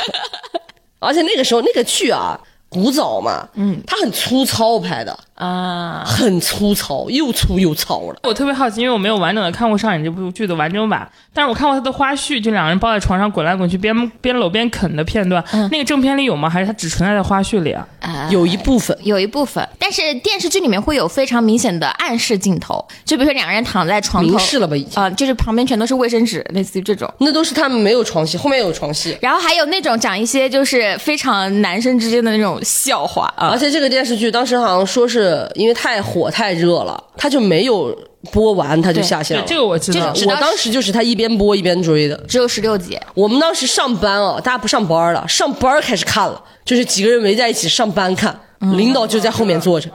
[laughs] 而且那个时候那个剧啊，古早嘛，嗯，它很粗糙拍的，啊，很粗糙，又粗又糙了。我特别好奇，因为我没有完整的看过上演这部剧的完整版，但是我看过他的花絮，就两个人抱在床上滚来滚去，边边搂边啃的片段。那个正片里有吗？还是它只存在在花絮里啊？啊有一部分有一部分，但是电视剧里面会有非常明显的暗示镜头，就比如说两个人躺在床头明，示了吧已经，啊、就是旁边全都是卫生纸，类似于这种。那都是他们没有床戏，后面有床戏。然后还有那种讲一些就是非常男生之间的那种笑话啊而，且这个电视剧当时好像说是因为太火太热了，他就没有播完，他就下线了。这个我知道。我当时就是他一边播一边追的。只有十六集。我们当时上班哦，大家不上班了，上班开始看了，就是几个人围在一起上班看，领导就在后面坐着。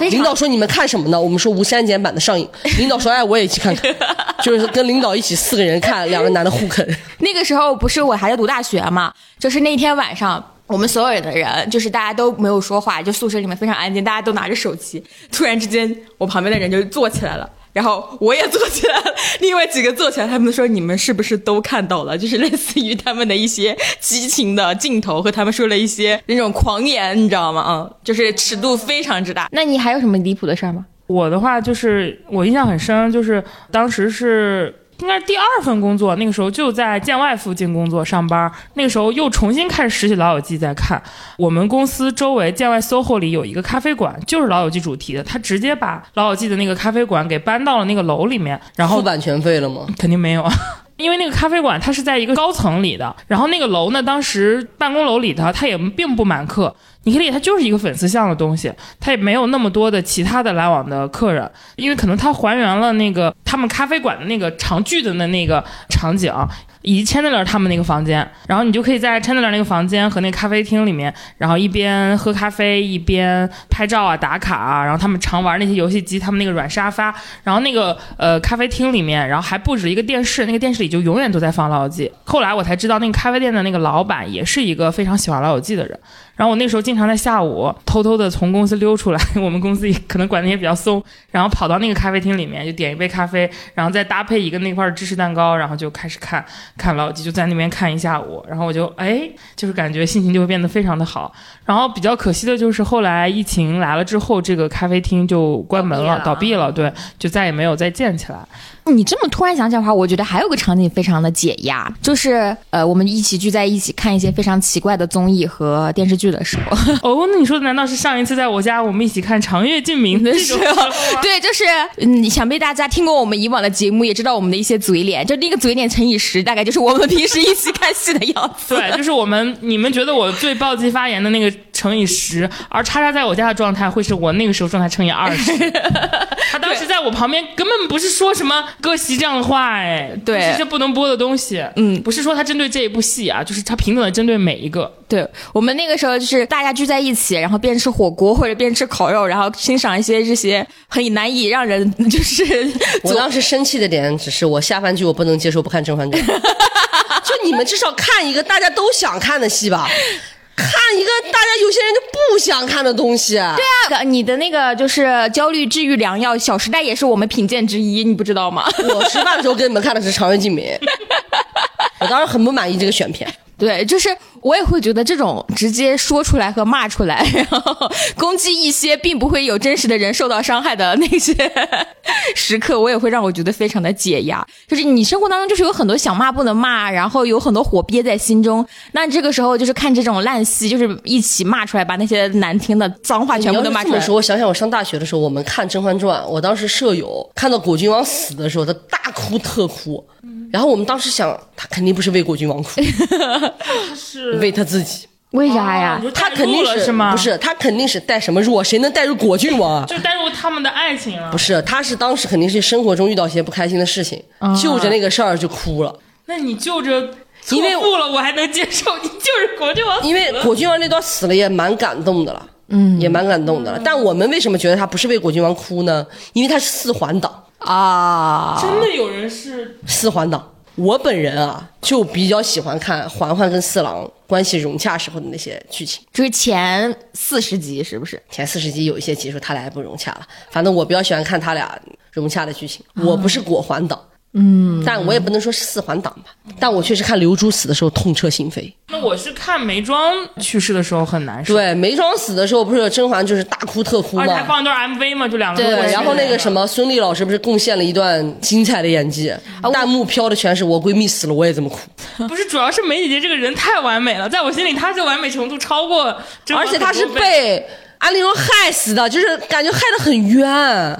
领导说你们看什么呢？我们说无删减版的上映。领导说哎，我也一起看看，[laughs] 就是跟领导一起四个人看，两个男的互啃。那个时候不是我还在读大学嘛，就是那天晚上。我们所有的人，就是大家都没有说话，就宿舍里面非常安静，大家都拿着手机。突然之间，我旁边的人就坐起来了，然后我也坐起来了，另外几个坐起来，他们说你们是不是都看到了？就是类似于他们的一些激情的镜头和他们说了一些那种狂言，你知道吗？啊、就是尺度非常之大。那你还有什么离谱的事儿吗？我的话就是我印象很深，就是当时是。应该是第二份工作，那个时候就在建外附近工作上班。那个时候又重新开始拾起《老友记》在看。我们公司周围建外 SOHO 里有一个咖啡馆，就是《老友记》主题的。他直接把《老友记》的那个咖啡馆给搬到了那个楼里面，然后付版权费了吗？肯定没有啊。[laughs] 因为那个咖啡馆它是在一个高层里的，然后那个楼呢，当时办公楼里头它也并不满客，你可以理解它就是一个粉丝像的东西，它也没有那么多的其他的来往的客人，因为可能它还原了那个他们咖啡馆的那个常聚的那那个场景。以及 Chandler 他们那个房间，然后你就可以在 Chandler 那个房间和那个咖啡厅里面，然后一边喝咖啡一边拍照啊、打卡啊，然后他们常玩那些游戏机，他们那个软沙发，然后那个呃咖啡厅里面，然后还布置了一个电视，那个电视里就永远都在放《老友记》。后来我才知道，那个咖啡店的那个老板也是一个非常喜欢《老友记》的人。然后我那时候经常在下午偷偷的从公司溜出来，我们公司也可能管的也比较松，然后跑到那个咖啡厅里面就点一杯咖啡，然后再搭配一个那块芝士蛋糕，然后就开始看看老友记，就在那边看一下午，然后我就哎，就是感觉心情就会变得非常的好。然后比较可惜的就是后来疫情来了之后，这个咖啡厅就关门了，倒闭了，对，就再也没有再建起来。你这么突然想起来的话，我觉得还有个场景非常的解压，就是呃，我们一起聚在一起看一些非常奇怪的综艺和电视剧的时候。[laughs] 哦，那你说的难道是上一次在我家我们一起看《长月烬明》的时候？[laughs] 对，就是嗯，想必大家听过我们以往的节目，也知道我们的一些嘴脸，就那个嘴脸乘以十，大概就是我们平时一起看戏的样子。对，[laughs] 就是我们你们觉得我最暴击发言的那个乘以十，而叉叉在我家的状态会是我那个时候状态乘以二十。他当时在我旁边根本不是说什么歌席这样的话，哎，对，这些不能播的东西。嗯，不是说他针对这一部戏啊，就是他平等的针对每一个。对我们那个时候就是大家聚在一起，然后边吃火锅或者边吃烤肉，然后欣赏一些这些很难以让人就是。我当时生气的点只是我下饭剧我不能接受不看《甄嬛传》，就你们至少看一个大家都想看的戏吧。看一个大家有些人就不想看的东西，对啊，你的那个就是焦虑治愈良药，《小时代》也是我们品鉴之一，你不知道吗？我吃饭的时候给你们看的是《长月烬明》，我当时很不满意这个选片。[laughs] 对，就是我也会觉得这种直接说出来和骂出来，然 [laughs] 后攻击一些并不会有真实的人受到伤害的那些 [laughs] 时刻，我也会让我觉得非常的解压。就是你生活当中就是有很多想骂不能骂，然后有很多火憋在心中，那这个时候就是看这种烂戏，就是一起骂出来，把那些难听的脏话全部都骂出来。说，我想想，我上大学的时候，我们看《甄嬛传》，我当时舍友看到果郡王死的时候，他大哭特哭。然后我们当时想，他肯定不是为果郡王哭，[laughs] 是为他自己。为啥呀？哦、他肯定是吗？不是，他肯定是带什么入？谁能带入果郡王啊？[laughs] 就带入他们的爱情啊？不是，他是当时肯定是生活中遇到一些不开心的事情，啊、就着那个事儿就哭了。那你就着因为错了，我还能接受。你就是果郡王，因为果郡王那段死了也蛮感动的了，嗯，也蛮感动的了。但我们为什么觉得他不是为果郡王哭呢？因为他是四环党啊！真的有人是四环党。我本人啊，就比较喜欢看嬛嬛跟四郎关系融洽时候的那些剧情，就是前四十集是不是？前四十集有一些集数他俩也不融洽了，反正我比较喜欢看他俩融洽的剧情。我不是果环党，嗯，但我也不能说是四环党吧，但我确实看刘珠死的时候痛彻心扉。那我是看眉庄去世的时候很难受。对，眉庄死的时候不是甄嬛就是大哭特哭吗？而且还放一段 MV 嘛，就两个对，然后那个什么孙俪老师不是贡献了一段精彩的演技，弹幕飘的全是我闺蜜死了我也这么哭。不是，主要是梅姐姐这个人太完美了，在我心里她是完美程度超过，而且她是被。安陵容害死的，就是感觉害得很冤。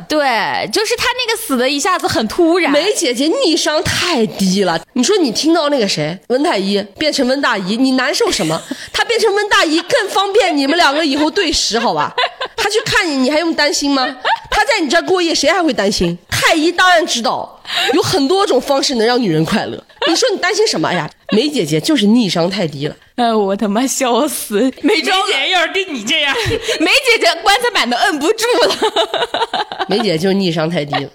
对，就是她那个死的一下子很突然。梅姐姐逆商太低了。你说你听到那个谁温太医变成温大姨，你难受什么？[laughs] 她变成温大姨更方便你们两个以后对食，好吧？她去看你，你还用担心吗？她在你这儿过夜，谁还会担心？太医当然知道，[laughs] 有很多种方式能让女人快乐。你说你担心什么呀？梅姐姐就是逆商太低了。[laughs] 哎，我他妈笑死！梅庄姐姐要是跟你这样，[laughs] 梅姐姐棺材板都摁不住了。梅姐姐就是逆商太低了。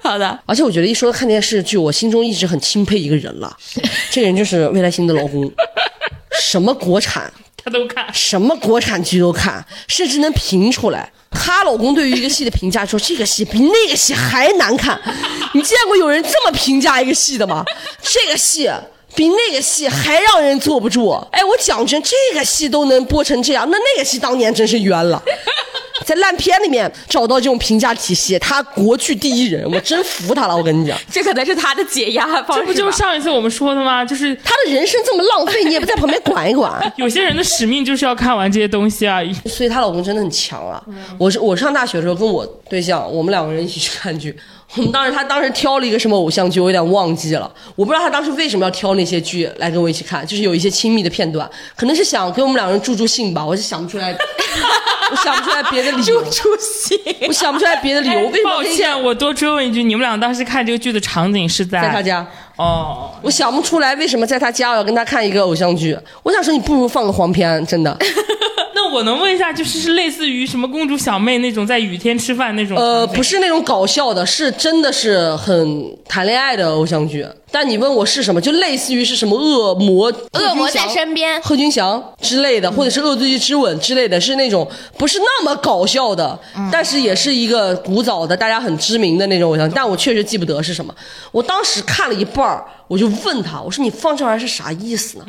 好的，而且我觉得一说看电视剧，我心中一直很钦佩一个人了，这个人就是魏来欣的老公，什么国产他都看，什么国产剧都看，甚至能评出来她老公对于一个戏的评价说，这个戏比那个戏还难看。[laughs] 你见过有人这么评价一个戏的吗？这个戏。比那个戏还让人坐不住。哎，我讲真，这个戏都能播成这样，那那个戏当年真是冤了。在烂片里面找到这种评价体系，他国剧第一人，我真服他了。我跟你讲，这可能是他的解压方式。这不就是上一次我们说的吗？就是他的人生这么浪费，你也不在旁边管一管。[laughs] 有些人的使命就是要看完这些东西啊。[laughs] 所以她老公真的很强啊。我是我上大学的时候跟我对象，我们两个人一起去看剧。我 [laughs] 们当时他当时挑了一个什么偶像剧，我有点忘记了。我不知道他当时为什么要挑那些剧来跟我一起看，就是有一些亲密的片段，可能是想给我们两个人助助兴吧。我就想不出来，[laughs] 我想不出来别的理由。助助兴，我想不出来别的理由。[laughs] 为什么抱歉，我多追问一句，你们俩当时看这个剧的场景是在在他家？哦，我想不出来为什么在他家我要跟他看一个偶像剧。我想说，你不如放个黄片，真的。那我能问一下，就是是类似于什么公主小妹那种在雨天吃饭那种？呃，不是那种搞笑的，是真的是很谈恋爱的偶像剧。但你问我是什么，就类似于是什么恶魔、恶魔在身边、贺军翔之类的，或者是恶作剧之吻之类的，是那种不是那么搞笑的，但是也是一个古早的、大家很知名的那种偶像。但我确实记不得是什么。我当时看了一半儿，我就问他，我说你放这玩意儿是啥意思呢？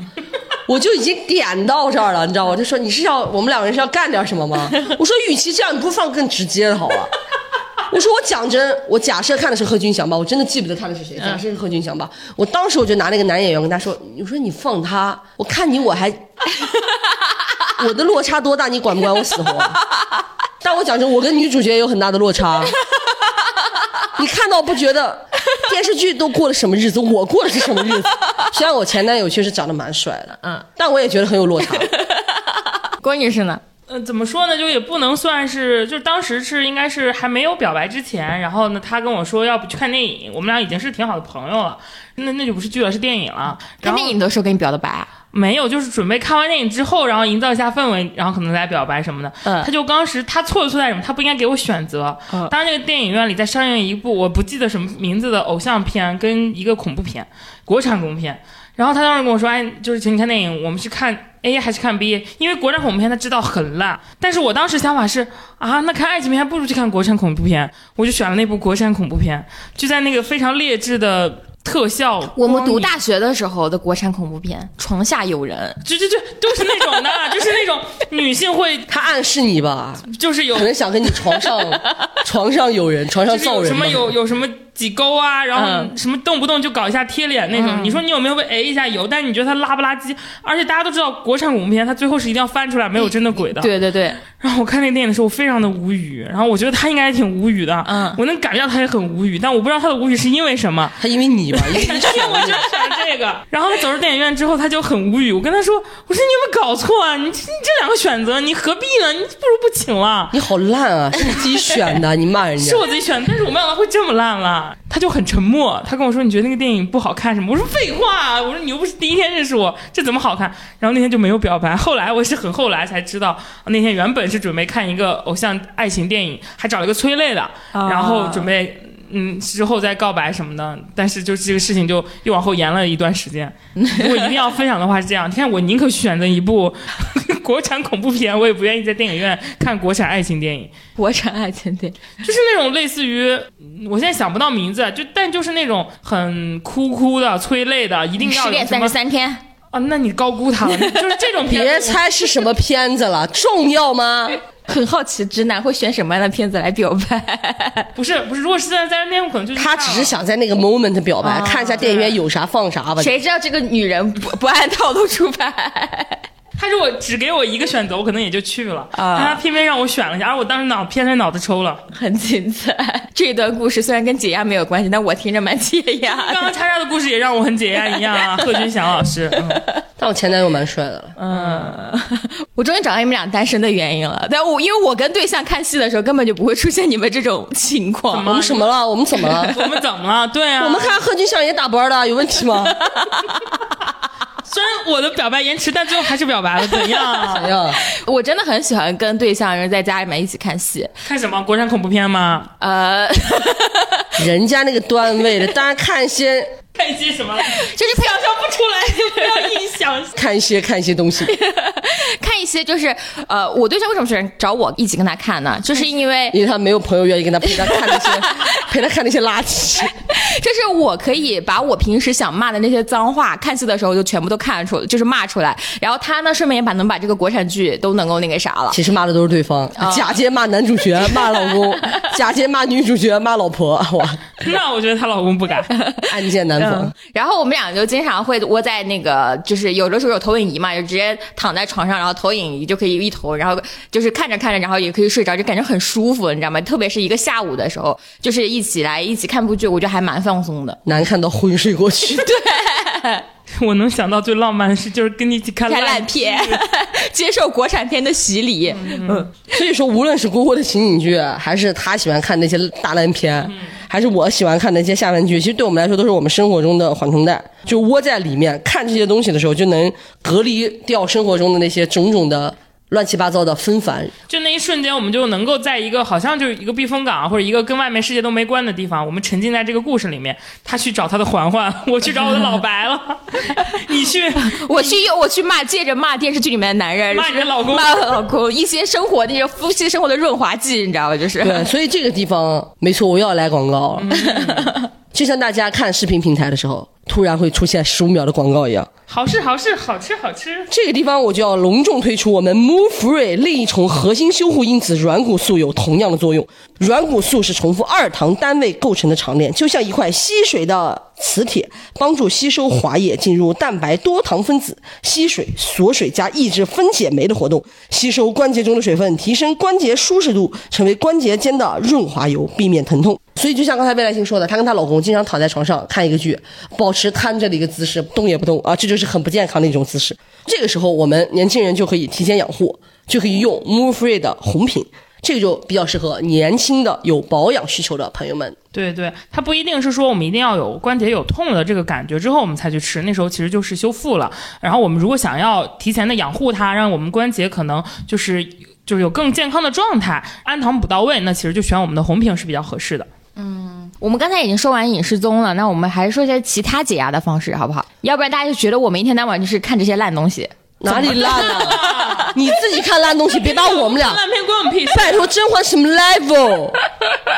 [laughs] 我就已经点到这儿了，你知道吗？我就说你是要我们两个人是要干点什么吗？[laughs] 我说与其这样，你不如放更直接的好了。我说我讲真，我假设看的是贺军翔吧，我真的记不得看的是谁。假设是贺军翔吧，我当时我就拿那个男演员跟他说：“我说你放他，我看你我还，[laughs] 我的落差多大，你管不管我死活？但我讲真，我跟女主角有很大的落差。你看到不觉得 [laughs] 电视剧都过了什么日子，我过的是什么日子？[laughs] 虽然我前男友确实长得蛮帅的，嗯，但我也觉得很有落差。[laughs] 郭女士呢？呃，怎么说呢？就也不能算是，就是当时是应该是还没有表白之前，然后呢，他跟我说要不去看电影，我们俩已经是挺好的朋友了，那那就不是剧了，是电影了。看电影的时候跟你表的白？没有，就是准备看完电影之后，然后营造一下氛围，然后可能来表白什么的。嗯，他就当时他错就错在什么？他不应该给我选择。嗯，当时那个电影院里在上映一部我不记得什么名字的偶像片跟一个恐怖片，国产恐怖片。然后他当时跟我说，哎，就是请你看电影，我们去看 A 还是看 B？因为国产恐怖片他知道很烂，但是我当时想法是啊，那看爱情片还不如去看国产恐怖片，我就选了那部国产恐怖片，就在那个非常劣质的。特效，我们读大学的时候的国产恐怖片《床下有人》，就就就都是那种的，[laughs] 就是那种女性会，他暗示你吧，就是有可能想跟你床上，[laughs] 床上有人，床上造人，什么有有什么。挤沟啊，然后什么动不动就搞一下贴脸那种，你说你有没有被 A 一下油？但是你觉得他拉不拉鸡？而且大家都知道国产恐怖片，他最后是一定要翻出来没有真的鬼的。对对对。然后我看那个电影的时候，我非常的无语。然后我觉得他应该也挺无语的。嗯。我能感觉到他也很无语，但我不知道他的无语是因为什么。他因为你吧？[laughs] 因为我就选这个。然后他走出电影院之后，他就很无语。我跟他说：“我说你有没有搞错啊？你你这两个选择，你何必呢？你不如不请了。”你好烂啊！是你自己选的，你骂人家。[laughs] 是我自己选的，但是我没想到会这么烂了。他就很沉默，他跟我说：“你觉得那个电影不好看什么？”我说：“废话，我说你又不是第一天认识我，这怎么好看？”然后那天就没有表白。后来我是很后来才知道，那天原本是准备看一个偶像爱情电影，还找了一个催泪的，然后准备嗯之后再告白什么的。但是就这个事情就又往后延了一段时间。如果一定要分享的话是这样，[laughs] 你看我宁可选择一部 [laughs] 国产恐怖片，我也不愿意在电影院看国产爱情电影。国产爱情电影就是那种类似于，我现在想不到名字，就但就是那种很哭哭的、催泪的，一定要失恋三十三天啊！那你高估他了，就是这种。别猜是什么片子了，重要吗？很好奇，直男会选什么样的片子来表白？不是不是，如果是在在那边，我可能就他只是想在那个 moment 表白，看一下电影院有啥放啥吧。谁知道这个女人不不按套路出牌？他如果只给我一个选择，我可能也就去了。啊，他偏偏让我选了一下，而我当时脑偏偏脑子抽了，很精彩。这一段故事虽然跟解压没有关系，但我听着蛮解压。刚刚叉叉的故事也让我很解压一样啊，[laughs] 贺军翔老师。嗯但我前男友蛮帅的了。嗯，我终于找到你们俩单身的原因了。但我因为我跟对象看戏的时候，根本就不会出现你们这种情况。我们什么了？我们怎么了？[laughs] 我们怎么了？对啊，我们看贺军翔也打班的，有问题吗？[laughs] 虽然我的表白延迟，但最后还是表白了，怎样？[laughs] 怎样？我真的很喜欢跟对象人在家里面一起看戏。看什么？国产恐怖片吗？呃，[laughs] 人家那个段位的，当然看一些看一些什么？[laughs] 就是想象不出来，就 [laughs] 不要硬想。[laughs] 看一些看一些东西，看一些就是呃，我对象为什么喜欢找我一起跟他看呢？就是因为因为他没有朋友愿意跟他陪他看那些陪他看那些垃圾。就是我可以把我平时想骂的那些脏话，看戏的时候就全部都看出，就是骂出来。然后他呢，顺便也把能把这个国产剧都能够那个啥了。其实骂的都是对方，假借骂男主角骂老公，假借骂女主角骂老婆，哇，那我觉得她老公不敢。暗箭难防。然后我们俩就经常会窝在那个，就是有的时候有投影仪嘛，就直接躺在床上，然后投影仪就可以一投，然后就是看着看着，然后也可以睡着，就感觉很舒服，你知道吗？特别是一个下午的时候，就是一起来一起看部剧，我觉得还蛮放松的。难看到昏睡过去。[laughs] [laughs] 我能想到最浪漫的事就是跟你一起看看烂片，[laughs] 接受国产片的洗礼。嗯，所以说，无论是姑姑的情景剧，还是他喜欢看那些大烂片，还是我喜欢看那些下饭剧，其实对我们来说都是我们生活中的缓冲带。就窝在里面看这些东西的时候，就能隔离掉生活中的那些种种的乱七八糟的纷繁。就那一瞬间，我们就能够在一个好像就是一个避风港，或者一个跟外面世界都没关的地方，我们沉浸在这个故事里面。他去找他的嬛嬛，我去找我的老白了。[laughs] 你去，[laughs] 我去我去骂，借着骂电视剧里面的男人，骂你的老公，骂老公，一些生活那些夫妻生活的润滑剂，你知道吧？就是对，所以这个地方没错，我要来广告了。[laughs] 就像大家看视频平台的时候，突然会出现十五秒的广告一样。好事好事，好吃好吃。这个地方我就要隆重推出我们 Move Free 另一重核心修护因子软骨素有同样的作用。软骨素是重复二糖单位构成的长链，就像一块吸水的磁铁，帮助吸收滑液进入蛋白多糖分子，吸水锁水加抑制分解酶的活动，吸收关节中的水分，提升关节舒适度，成为关节间的润滑油，避免疼痛。所以就像刚才魏来星说的，她跟她老公经常躺在床上看一个剧，保持瘫着的一个姿势，动也不动啊，这就是很不健康的一种姿势。这个时候，我们年轻人就可以提前养护，就可以用 Move Free 的红品，这个就比较适合年轻的有保养需求的朋友们。对对，它不一定是说我们一定要有关节有痛的这个感觉之后我们才去吃，那时候其实就是修复了。然后我们如果想要提前的养护它，让我们关节可能就是就是有更健康的状态，氨糖补到位，那其实就选我们的红瓶是比较合适的。我们刚才已经说完影视综了，那我们还是说一些其他解压的方式，好不好？要不然大家就觉得我们一天到晚就是看这些烂东西。哪里烂啊？[laughs] 你自己看烂东西，别把我们俩。[laughs] 烂片关我们屁事。拜托，甄嬛什么 level？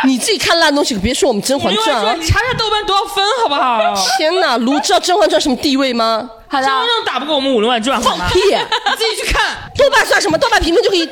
你自己看烂东西，可别说我们《甄嬛传》啊！你查查豆瓣多少分好不好？天哪，卢知道《甄嬛传》什么地位吗？好的真，正打不过我们《武林外传》放？屁！你自己去看。豆瓣算什么？豆瓣评分就可以。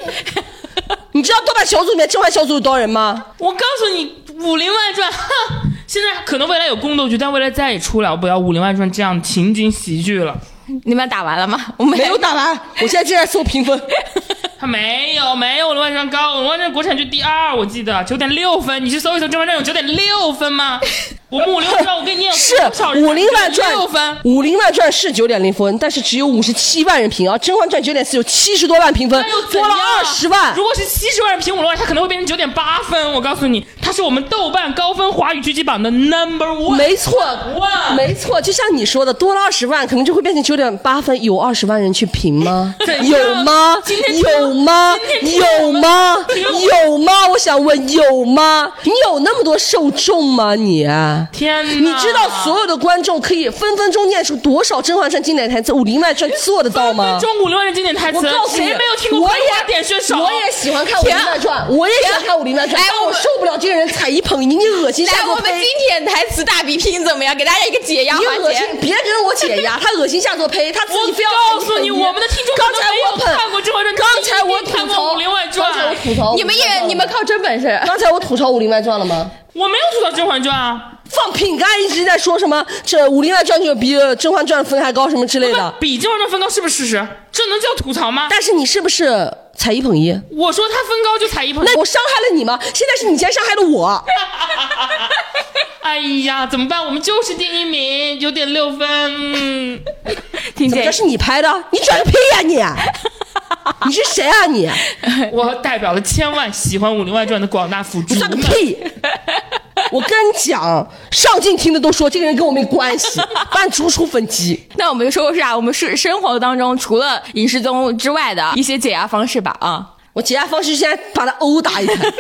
你知道豆瓣小组里面甄嬛小组有多少人吗？我告诉你，《武林外传》哼，[laughs] 现在可能未来有宫斗剧，但未来再也出了不了《武林外传》这样情景喜剧了。你们打完了吗？我们没有打完，我现在正在搜评分。[laughs] 它没有没有《武林外传》高，《武林外传》国产剧第二，我记得九点六分。你去搜一搜《甄嬛传》有九点六分吗？[laughs] 我们《武林外传》，我跟你念是《武林外传》六分。《武林外传》是九点零分，但是只有五十七万人评啊，《甄嬛传》九点四有七十多万评分多了二十万如。果是七十万人评《武林外传》，它可能会变成九点八分。我告诉你，它是我们豆瓣高分华语剧集榜的 number one。没错哇，没错，就像你说的，多了二十万，可能就会变成九点八分。有二十万人去评吗？[laughs] 有吗今天？有吗？有吗？有吗？我想问，有吗？你有那么多受众吗？你？天哪！你知道所有的观众可以分分钟念出多少《甄嬛传》经典台词，《武林外传》做得到吗？中武林外传经典台词，我告诉你，谁没有听过我也点穴手？我也喜欢看《武林外传》，我也喜欢看《武林外传》，哎我们但我受不了这个人踩一捧一，你恶心下来，我们。经典台词大比拼怎么样？给大家一个解压你环节。恶心，别跟我解压，他恶心下作胚，他自己非要告诉你，我们的听众刚才我捧看过《甄嬛传》，刚才我一定看过吐槽《武林外传刚才我》，吐槽，你们也你们靠真本事。刚才我吐槽《武林外传》了吗？我没有吐槽《甄嬛传》啊，放屁！你刚才一直在说什么？这《武林外传》就比《甄嬛传》分还高什么之类的。比《甄嬛传》分高是不是事实？这能叫吐槽吗？但是你是不是踩一捧一？我说他分高就踩一捧一，那我伤害了你吗？现在是你先伤害了我。[laughs] [laughs] 哎呀，怎么办？我们就是第一名，九点六分。嗯 [laughs] 听见这是你拍的？你转个屁呀、你！[laughs] 你是谁啊你？我代表了千万喜欢《武林外传》的广大腐你算个。屁！我跟你讲，上镜听的都说这个人跟我没关系，把你逐出粉机。那我们就说说啊，我们是生活当中除了饮食中之外的一些解压方式吧啊。我解压方式是现在把他殴打一顿。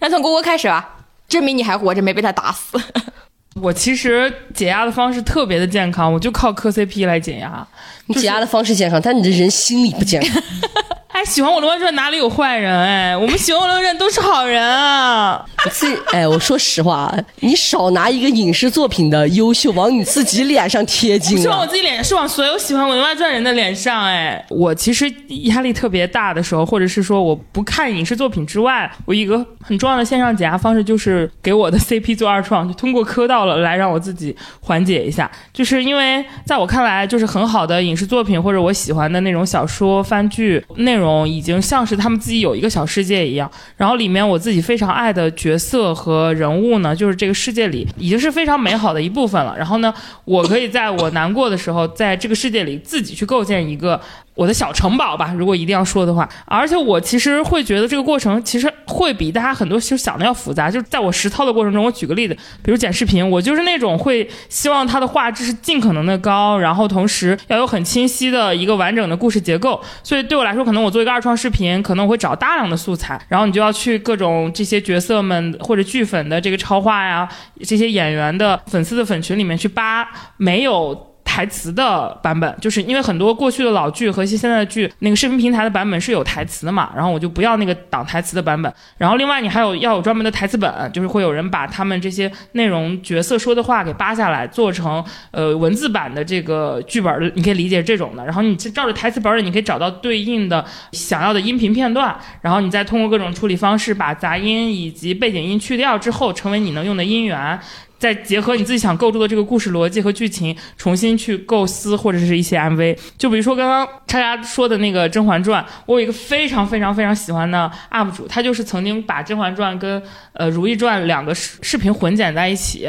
那从郭郭开始吧，证明你还活着，没被他打死。[laughs] 我其实解压的方式特别的健康，我就靠磕 CP 来解压。你解压的方式健康，但你的人心理不健康。[laughs] 哎，喜欢我的外传哪里有坏人？哎，我们喜欢我的人都是好人啊！[laughs] 自哎，我说实话，你少拿一个影视作品的优秀往你自己脸上贴金是往我自己脸上，是往所有喜欢我的外传人的脸上。哎，我其实压力特别大的时候，或者是说我不看影视作品之外，我一个很重要的线上解压方式就是给我的 [laughs] CP 做二创，就通过磕到了来让我自己缓解一下。就是因为在我看来，就是很好的影视作品或者我喜欢的那种小说、番剧内容。已经像是他们自己有一个小世界一样，然后里面我自己非常爱的角色和人物呢，就是这个世界里已经是非常美好的一部分了。然后呢，我可以在我难过的时候，在这个世界里自己去构建一个。我的小城堡吧，如果一定要说的话，而且我其实会觉得这个过程其实会比大家很多其实想的要复杂。就是在我实操的过程中，我举个例子，比如剪视频，我就是那种会希望它的画质是尽可能的高，然后同时要有很清晰的一个完整的故事结构。所以对我来说，可能我做一个二创视频，可能我会找大量的素材，然后你就要去各种这些角色们或者剧粉的这个超话呀，这些演员的粉丝的粉群里面去扒没有。台词的版本，就是因为很多过去的老剧和一些现在的剧，那个视频平台的版本是有台词的嘛，然后我就不要那个挡台词的版本。然后另外你还有要有专门的台词本，就是会有人把他们这些内容角色说的话给扒下来，做成呃文字版的这个剧本的，你可以理解这种的。然后你照着台词本里，你可以找到对应的想要的音频片段，然后你再通过各种处理方式把杂音以及背景音去掉之后，成为你能用的音源。再结合你自己想构筑的这个故事逻辑和剧情，重新去构思或者是一些 MV。就比如说刚刚叉叉说的那个《甄嬛传》，我有一个非常非常非常喜欢的 UP 主，他就是曾经把《甄嬛传》跟呃《如懿传》两个视视频混剪在一起，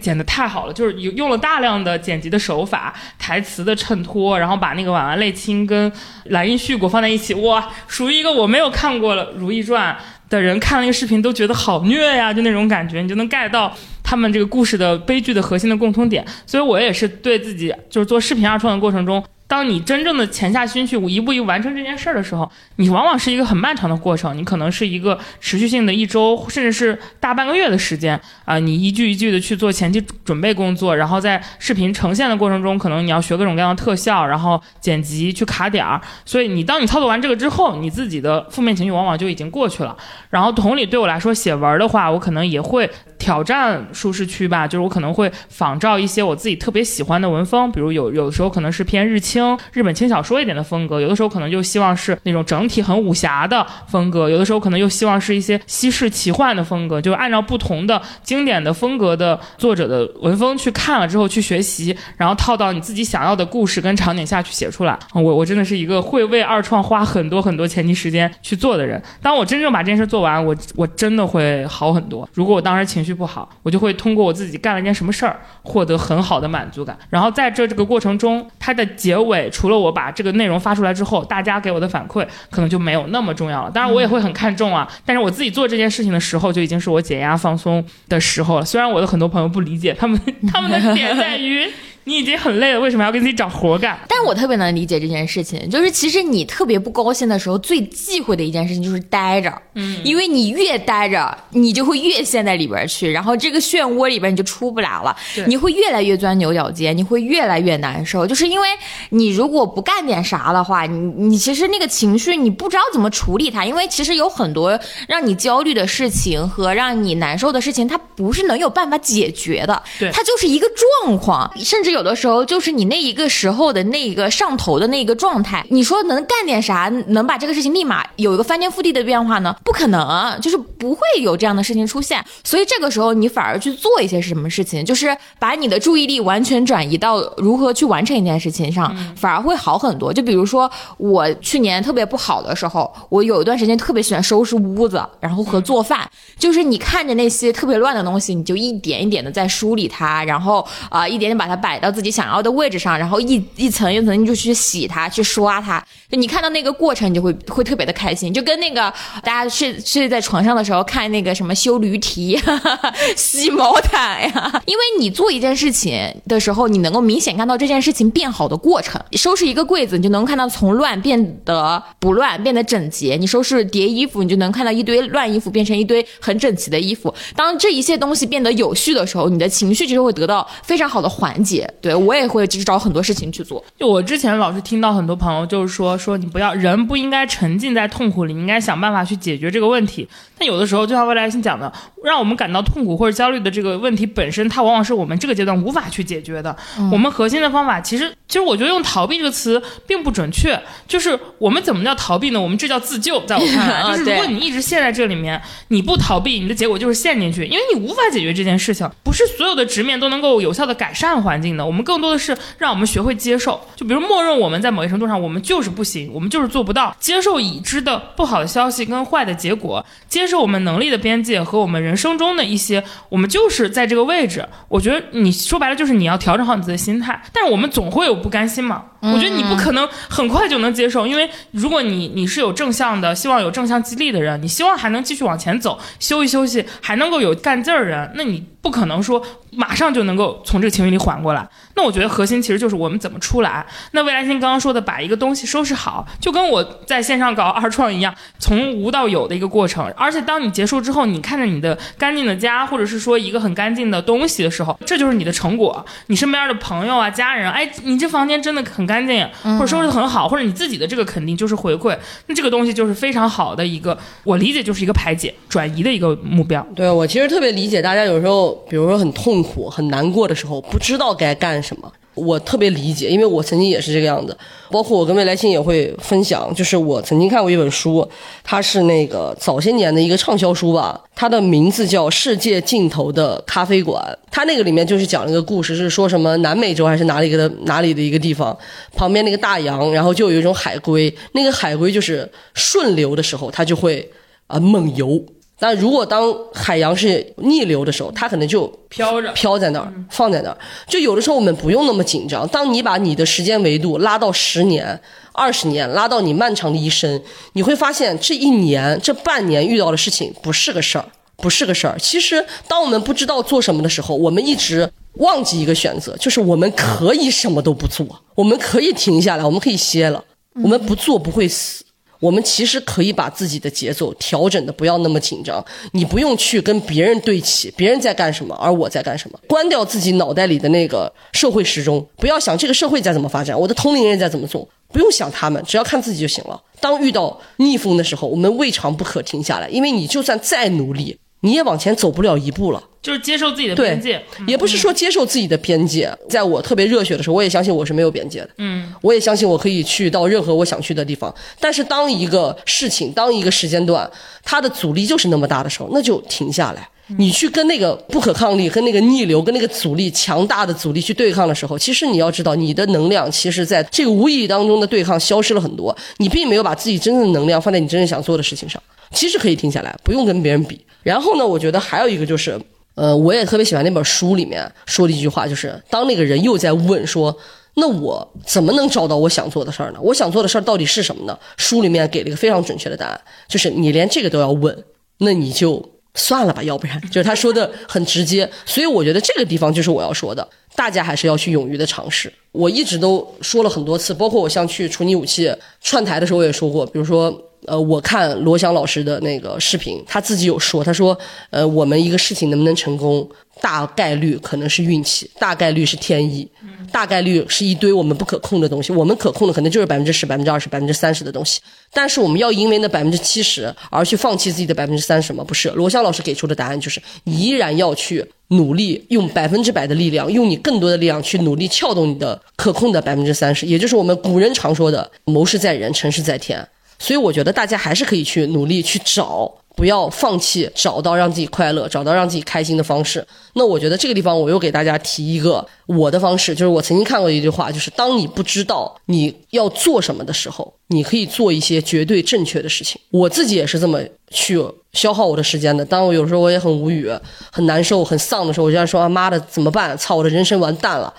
剪得太好了，就是用用了大量的剪辑的手法、台词的衬托，然后把那个婉婉泪卿跟兰因絮果放在一起，哇，属于一个我没有看过《如懿传》。的人看了那个视频都觉得好虐呀，就那种感觉，你就能 get 到他们这个故事的悲剧的核心的共通点。所以我也是对自己就是做视频二创的过程中。当你真正的潜下心去，一步一步完成这件事儿的时候，你往往是一个很漫长的过程。你可能是一个持续性的一周，甚至是大半个月的时间啊。你一句一句的去做前期准备工作，然后在视频呈现的过程中，可能你要学各种各样的特效，然后剪辑去卡点儿。所以你当你操作完这个之后，你自己的负面情绪往往就已经过去了。然后同理，对我来说写文的话，我可能也会挑战舒适区吧，就是我可能会仿照一些我自己特别喜欢的文风，比如有有的时候可能是偏日清。日本轻小说一点的风格，有的时候可能就希望是那种整体很武侠的风格，有的时候可能又希望是一些西式奇幻的风格，就按照不同的经典的风格的作者的文风去看了之后去学习，然后套到你自己想要的故事跟场景下去写出来。我我真的是一个会为二创花很多很多前期时间去做的人。当我真正把这件事做完，我我真的会好很多。如果我当时情绪不好，我就会通过我自己干了一件什么事儿，获得很好的满足感。然后在这这个过程中，它的结尾。尾，除了我把这个内容发出来之后，大家给我的反馈可能就没有那么重要了。当然，我也会很看重啊。但是我自己做这件事情的时候，就已经是我解压放松的时候了。虽然我的很多朋友不理解，他们他们的点在于。你已经很累了，为什么要给自己找活干？但我特别能理解这件事情，就是其实你特别不高兴的时候，最忌讳的一件事情就是待着，嗯，因为你越待着，你就会越陷在里边去，然后这个漩涡里边你就出不来了，你会越来越钻牛角尖，你会越来越难受，就是因为你如果不干点啥的话，你你其实那个情绪你不知道怎么处理它，因为其实有很多让你焦虑的事情和让你难受的事情，它不是能有办法解决的，对，它就是一个状况，甚至有。有的时候就是你那一个时候的那一个上头的那个状态，你说能干点啥，能把这个事情立马有一个翻天覆地的变化呢？不可能，就是不会有这样的事情出现。所以这个时候你反而去做一些什么事情，就是把你的注意力完全转移到如何去完成一件事情上，反而会好很多。就比如说我去年特别不好的时候，我有一段时间特别喜欢收拾屋子，然后和做饭。就是你看着那些特别乱的东西，你就一点一点的在梳理它，然后啊一点点把它摆。摆到自己想要的位置上，然后一一层一层就去洗它，去刷它。就你看到那个过程，你就会会特别的开心，就跟那个大家睡睡在床上的时候看那个什么修驴蹄、[laughs] 吸毛毯呀。因为你做一件事情的时候，你能够明显看到这件事情变好的过程。收拾一个柜子，你就能看到从乱变得不乱，变得整洁。你收拾叠衣服，你就能看到一堆乱衣服变成一堆很整齐的衣服。当这一切东西变得有序的时候，你的情绪就会得到非常好的缓解。对我也会就是找很多事情去做。就我之前老是听到很多朋友就是说说你不要人不应该沉浸在痛苦里，你应该想办法去解决这个问题。但有的时候就像未来星讲的，让我们感到痛苦或者焦虑的这个问题本身，它往往是我们这个阶段无法去解决的。我们核心的方法其实其实我觉得用逃避这个词并不准确，就是我们怎么叫逃避呢？我们这叫自救，在我看来，[laughs] 就是如果你一直陷在这里面，你不逃避，你的结果就是陷进去，因为你无法解决这件事情。不是所有的直面都能够有效的改善环境的，我们更多的是让我们学会接受。就比如默认我们在某一程度上，我们就是不行，我们就是做不到。接受已知的不好的消息跟坏的结果，接受我们能力的边界和我们人生中的一些，我们就是在这个位置。我觉得你说白了就是你要调整好你自己的心态，但是我们总会有不甘心嘛。我觉得你不可能很快就能接受，因为如果你你是有正向的，希望有正向激励的人，你希望还能继续往前走，休息休息，还能够有干劲儿人，那你不可能说马上就能够从这个情绪里缓过来。那我觉得核心其实就是我们怎么出来。那未来星刚刚说的，把一个东西收拾好，就跟我在线上搞二创一样，从无到有的一个过程。而且当你结束之后，你看着你的干净的家，或者是说一个很干净的东西的时候，这就是你的成果。你身边的朋友啊、家人，哎，你这房间真的很干净，或者收拾的很好，或者你自己的这个肯定就是回馈。那这个东西就是非常好的一个，我理解就是一个排解、转移的一个目标。对我其实特别理解大家有时候，比如说很痛苦、很难过的时候，不知道该干什什么。我特别理解，因为我曾经也是这个样子。包括我跟未来星也会分享，就是我曾经看过一本书，它是那个早些年的一个畅销书吧，它的名字叫《世界尽头的咖啡馆》。它那个里面就是讲了一个故事，是说什么南美洲还是哪里的哪里的一个地方，旁边那个大洋，然后就有一种海龟，那个海龟就是顺流的时候，它就会啊猛游。但如果当海洋是逆流的时候，它可能就飘着飘在那儿，放在那儿。就有的时候我们不用那么紧张。当你把你的时间维度拉到十年、二十年，拉到你漫长的一生，你会发现这一年、这半年遇到的事情不是个事儿，不是个事儿。其实，当我们不知道做什么的时候，我们一直忘记一个选择，就是我们可以什么都不做，我们可以停下来，我们可以歇了，我们不做不会死。我们其实可以把自己的节奏调整的不要那么紧张，你不用去跟别人对齐，别人在干什么，而我在干什么，关掉自己脑袋里的那个社会时钟，不要想这个社会在怎么发展，我的同龄人在怎么做，不用想他们，只要看自己就行了。当遇到逆风的时候，我们未尝不可停下来，因为你就算再努力，你也往前走不了一步了。就是接受自己的边界，也不是说接受自己的边界。在我特别热血的时候，我也相信我是没有边界的。嗯，我也相信我可以去到任何我想去的地方。但是当一个事情，当一个时间段，它的阻力就是那么大的时候，那就停下来。你去跟那个不可抗力、跟那个逆流、跟那个阻力强大的阻力去对抗的时候，其实你要知道，你的能量其实在这个无意义当中的对抗消失了很多。你并没有把自己真正的能量放在你真正想做的事情上。其实可以停下来，不用跟别人比。然后呢，我觉得还有一个就是。呃，我也特别喜欢那本书里面说的一句话，就是当那个人又在问说，那我怎么能找到我想做的事儿呢？我想做的事儿到底是什么呢？书里面给了一个非常准确的答案，就是你连这个都要问，那你就算了吧，要不然 [laughs] 就是他说的很直接。所以我觉得这个地方就是我要说的，大家还是要去勇于的尝试。我一直都说了很多次，包括我像去处理武器串台的时候，我也说过，比如说。呃，我看罗翔老师的那个视频，他自己有说，他说，呃，我们一个事情能不能成功，大概率可能是运气，大概率是天意，大概率是一堆我们不可控的东西。我们可控的可能就是百分之十、百分之二十、百分之三十的东西，但是我们要因为那百分之七十而去放弃自己的百分之三十吗？不是，罗翔老师给出的答案就是，你依然要去努力，用百分之百的力量，用你更多的力量去努力撬动你的可控的百分之三十，也就是我们古人常说的“谋事在人，成事在天”。所以我觉得大家还是可以去努力去找，不要放弃，找到让自己快乐、找到让自己开心的方式。那我觉得这个地方我又给大家提一个我的方式，就是我曾经看过一句话，就是当你不知道你要做什么的时候，你可以做一些绝对正确的事情。我自己也是这么去消耗我的时间的。当我有时候我也很无语、很难受、很丧的时候，我就在说：“啊妈的，怎么办？操，我的人生完蛋了。”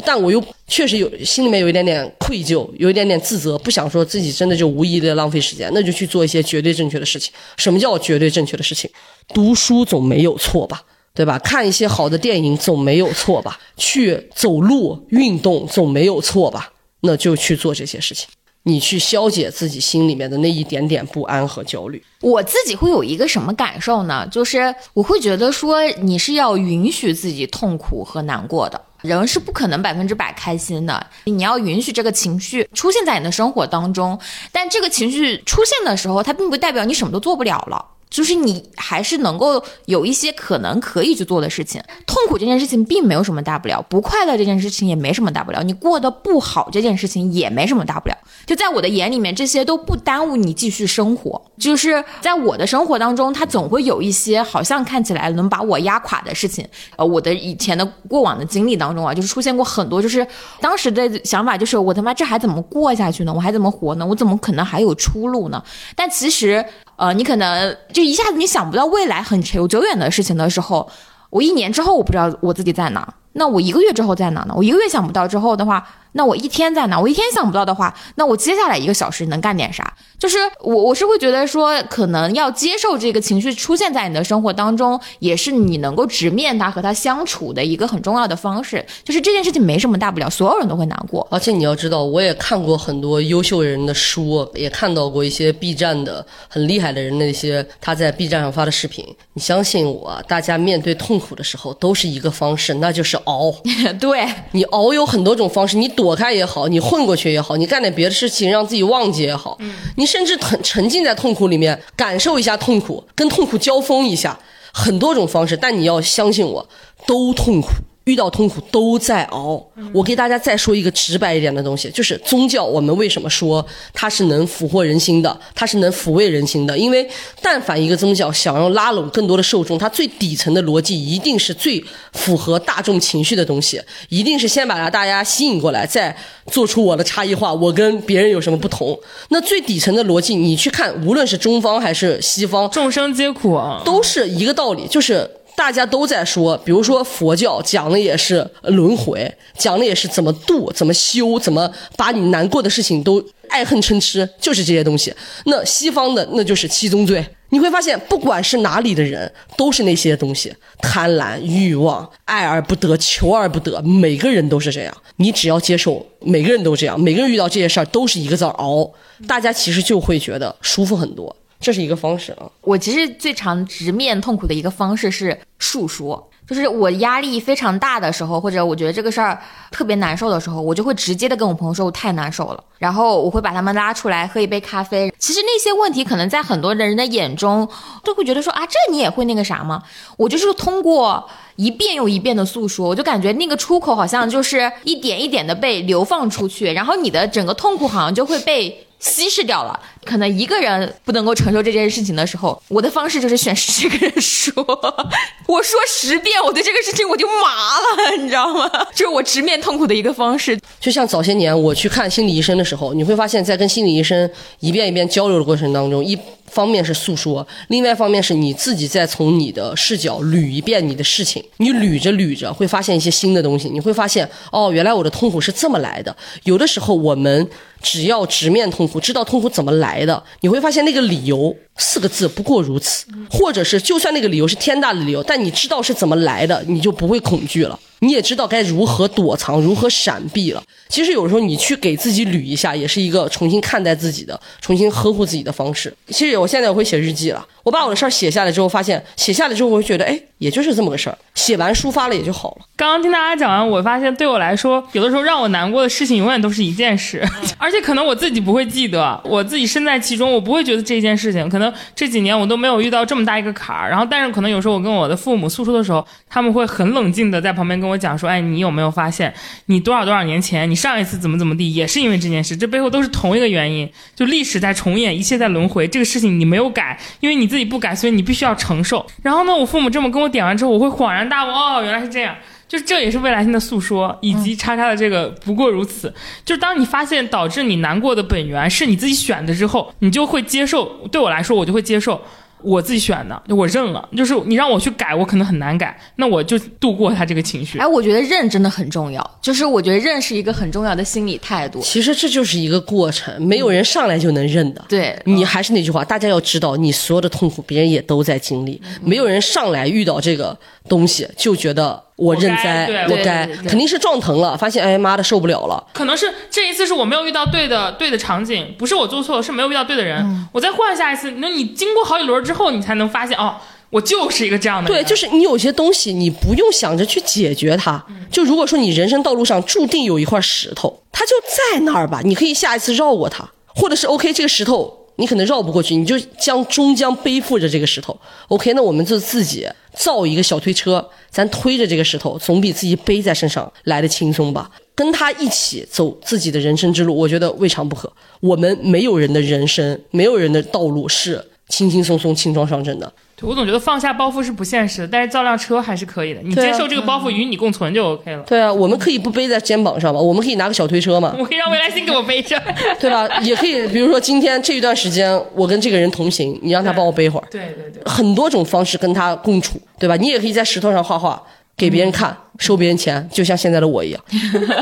但我又确实有心里面有一点点愧疚，有一点点自责，不想说自己真的就无意义的浪费时间，那就去做一些绝对正确的事情。什么叫绝对正确的事情？读书总没有错吧？对吧？看一些好的电影总没有错吧？去走路运动总没有错吧？那就去做这些事情，你去消解自己心里面的那一点点不安和焦虑。我自己会有一个什么感受呢？就是我会觉得说，你是要允许自己痛苦和难过的。人是不可能百分之百开心的，你要允许这个情绪出现在你的生活当中。但这个情绪出现的时候，它并不代表你什么都做不了了。就是你还是能够有一些可能可以去做的事情。痛苦这件事情并没有什么大不了，不快乐这件事情也没什么大不了，你过得不好这件事情也没什么大不了。就在我的眼里面，这些都不耽误你继续生活。就是在我的生活当中，它总会有一些好像看起来能把我压垮的事情。呃，我的以前的过往的经历当中啊，就是出现过很多，就是当时的想法就是我他妈这还怎么过下去呢？我还怎么活呢？我怎么可能还有出路呢？但其实。呃，你可能就一下子你想不到未来很久久远的事情的时候，我一年之后我不知道我自己在哪，那我一个月之后在哪呢？我一个月想不到之后的话。那我一天在哪？我一天想不到的话，那我接下来一个小时能干点啥？就是我，我是会觉得说，可能要接受这个情绪出现在你的生活当中，也是你能够直面它和它相处的一个很重要的方式。就是这件事情没什么大不了，所有人都会难过。而且你要知道，我也看过很多优秀人的书，也看到过一些 B 站的很厉害的人那些他在 B 站上发的视频。你相信我，大家面对痛苦的时候都是一个方式，那就是熬。[laughs] 对你熬有很多种方式，你。躲开也好，你混过去也好，你干点别的事情让自己忘记也好，你甚至很沉浸在痛苦里面，感受一下痛苦，跟痛苦交锋一下，很多种方式。但你要相信我，都痛苦。遇到痛苦都在熬。我给大家再说一个直白一点的东西，就是宗教。我们为什么说它是能俘获人心的？它是能抚慰人心的？因为但凡一个宗教想要拉拢更多的受众，它最底层的逻辑一定是最符合大众情绪的东西，一定是先把大家吸引过来，再做出我的差异化，我跟别人有什么不同？那最底层的逻辑，你去看，无论是中方还是西方，众生皆苦啊，都是一个道理，就是。大家都在说，比如说佛教讲的也是轮回，讲的也是怎么度、怎么修、怎么把你难过的事情都爱恨嗔痴，就是这些东西。那西方的那就是七宗罪。你会发现，不管是哪里的人，都是那些东西：贪婪、欲望、爱而不得、求而不得。每个人都是这样。你只要接受，每个人都这样。每个人遇到这些事儿都是一个字熬。大家其实就会觉得舒服很多。这是一个方式啊！我其实最常直面痛苦的一个方式是述说，就是我压力非常大的时候，或者我觉得这个事儿特别难受的时候，我就会直接的跟我朋友说我太难受了，然后我会把他们拉出来喝一杯咖啡。其实那些问题可能在很多的人的眼中都会觉得说啊，这你也会那个啥吗？我就是通过一遍又一遍的诉说，我就感觉那个出口好像就是一点一点的被流放出去，然后你的整个痛苦好像就会被。稀释掉了，可能一个人不能够承受这件事情的时候，我的方式就是选十个人说，[laughs] 我说十遍，我对这个事情我就麻了，你知道吗？[laughs] 就是我直面痛苦的一个方式。就像早些年我去看心理医生的时候，你会发现在跟心理医生一遍一遍交流的过程当中，一方面是诉说，另外一方面是你自己再从你的视角捋一遍你的事情，你捋着捋着会发现一些新的东西，你会发现哦，原来我的痛苦是这么来的。有的时候我们。只要直面痛苦，知道痛苦怎么来的，你会发现那个理由四个字不过如此，或者是就算那个理由是天大的理由，但你知道是怎么来的，你就不会恐惧了。你也知道该如何躲藏、如何闪避了。其实有时候你去给自己捋一下，也是一个重新看待自己的、重新呵护自己的方式。其实我现在我会写日记了，我把我的事儿写下来之后，发现写下来之后，我会觉得，哎，也就是这么个事儿，写完抒发了也就好了。刚刚听大家讲完，我发现对我来说，有的时候让我难过的事情，永远都是一件事，[laughs] 而且可能我自己不会记得，我自己身在其中，我不会觉得这件事情，可能这几年我都没有遇到这么大一个坎儿。然后，但是可能有时候我跟我的父母诉说的时候，他们会很冷静的在旁边跟我我讲说，哎，你有没有发现，你多少多少年前，你上一次怎么怎么地，也是因为这件事，这背后都是同一个原因，就历史在重演，一切在轮回，这个事情你没有改，因为你自己不改，所以你必须要承受。然后呢，我父母这么跟我点完之后，我会恍然大悟，哦，原来是这样。就这也是未来性的诉说，以及叉叉的这个不过如此。就是当你发现导致你难过的本源是你自己选的之后，你就会接受。对我来说，我就会接受。我自己选的，就我认了。就是你让我去改，我可能很难改，那我就度过他这个情绪。哎，我觉得认真的很重要，就是我觉得认是一个很重要的心理态度。其实这就是一个过程，没有人上来就能认的。对你还是那句话，大家要知道，你所有的痛苦，别人也都在经历，没有人上来遇到这个东西就觉得我认栽，我该肯定是撞疼了，发现哎妈的受不了了。可能是这一次是我没有遇到对的对的场景，不是我做错了，是没有遇到对的人。我再换下一次，那你经过好几轮之后，你才能发现哦，我就是一个这样的人。对，就是你有些东西，你不用想着去解决它。就如果说你人生道路上注定有一块石头，它就在那儿吧，你可以下一次绕过它，或者是 OK 这个石头你可能绕不过去，你就将终将背负着这个石头。OK，那我们就自己造一个小推车，咱推着这个石头，总比自己背在身上来的轻松吧。跟他一起走自己的人生之路，我觉得未尝不可。我们没有人的人生，没有人的道路是轻轻松松、轻装上阵的。对我总觉得放下包袱是不现实的，但是造辆车还是可以的。你接受这个包袱与你共存就 OK 了。对啊，我们可以不背在肩膀上嘛，我们可以拿个小推车嘛，[laughs] 我可以让未来星给我背着。[laughs] 对吧？也可以，比如说今天这一段时间，我跟这个人同行，你让他帮我背会儿，对对对，很多种方式跟他共处，对吧？你也可以在石头上画画，给别人看，收别人钱，就像现在的我一样，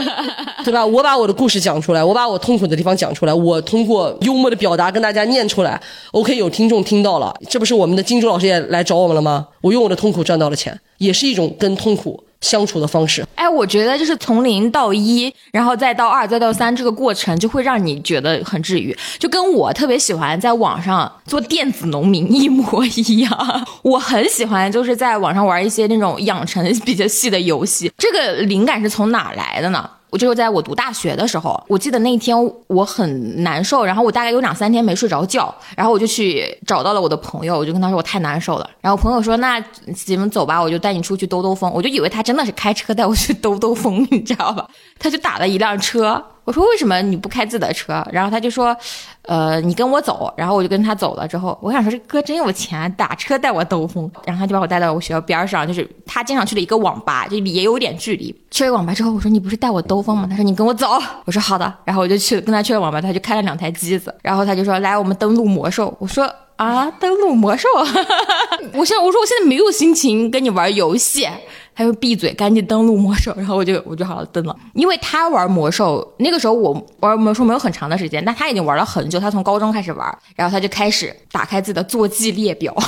[laughs] 对吧？我把我的故事讲出来，我把我痛苦的地方讲出来，我通过幽默的表达跟大家念出来，OK，有听众听到了，这不是我们的金主老师也来找我们了吗？我用我的痛苦赚到了钱，也是一种跟痛苦相处的方式。哎，我觉得就是从零到一，然后再到二，再到三这个过程，就会让你觉得很治愈，就跟我特别喜欢在网上做电子农民一模一样。[laughs] 我很喜欢就是在网上玩一些那种养成比较细的游戏。这个灵感是从哪来的呢？我就是在我读大学的时候，我记得那天我很难受，然后我大概有两三天没睡着觉，然后我就去找到了我的朋友，我就跟他说我太难受了，然后朋友说那你们走吧，我就带你出去兜兜风，我就以为他真的是开车带我去兜兜风，你知道吧？他就打了一辆车，我说为什么你不开自己的车？然后他就说，呃，你跟我走，然后我就跟他走了之后，我想说这哥真有钱，打车带我兜风，然后他就把我带到我学校边上，就是他经常去的一个网吧，就也有点距离。去了网吧之后，我说你不是带我兜风吗？他说你跟我走，我说好的，然后我就去跟他去了网吧，他就开了两台机子，然后他就说来我们登录魔兽，我说。啊，登录魔兽！我现在我说我现在没有心情跟你玩游戏，他就闭嘴，赶紧登录魔兽。然后我就我就好了登了，因为他玩魔兽那个时候我玩魔兽没有很长的时间，但他已经玩了很久，他从高中开始玩，然后他就开始打开自己的坐骑列表。[laughs]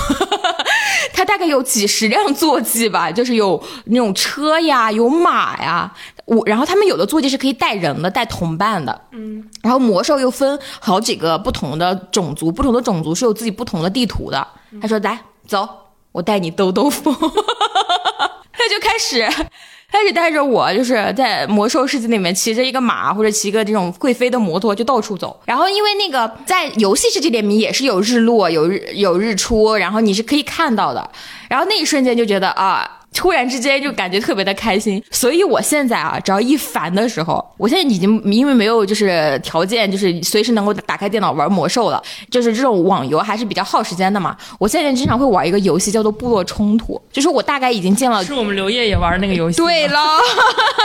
他大概有几十辆坐骑吧，就是有那种车呀，有马呀，我然后他们有的坐骑是可以带人的，带同伴的，嗯，然后魔兽又分好几个不同的种族，不同的种族是有自己不同的地图的。他说：“来，走，我带你兜兜风。[laughs] ”他就开始。开始带着我，就是在魔兽世界里面骑着一个马或者骑个这种会飞的摩托就到处走。然后因为那个在游戏世界里面也是有日落、有日有日出，然后你是可以看到的。然后那一瞬间就觉得啊。突然之间就感觉特别的开心，所以我现在啊，只要一烦的时候，我现在已经因为没有就是条件，就是随时能够打开电脑玩魔兽了，就是这种网游还是比较耗时间的嘛。我现在经常会玩一个游戏叫做部落冲突，就是我大概已经建了是我们刘烨也玩那个游戏。对了，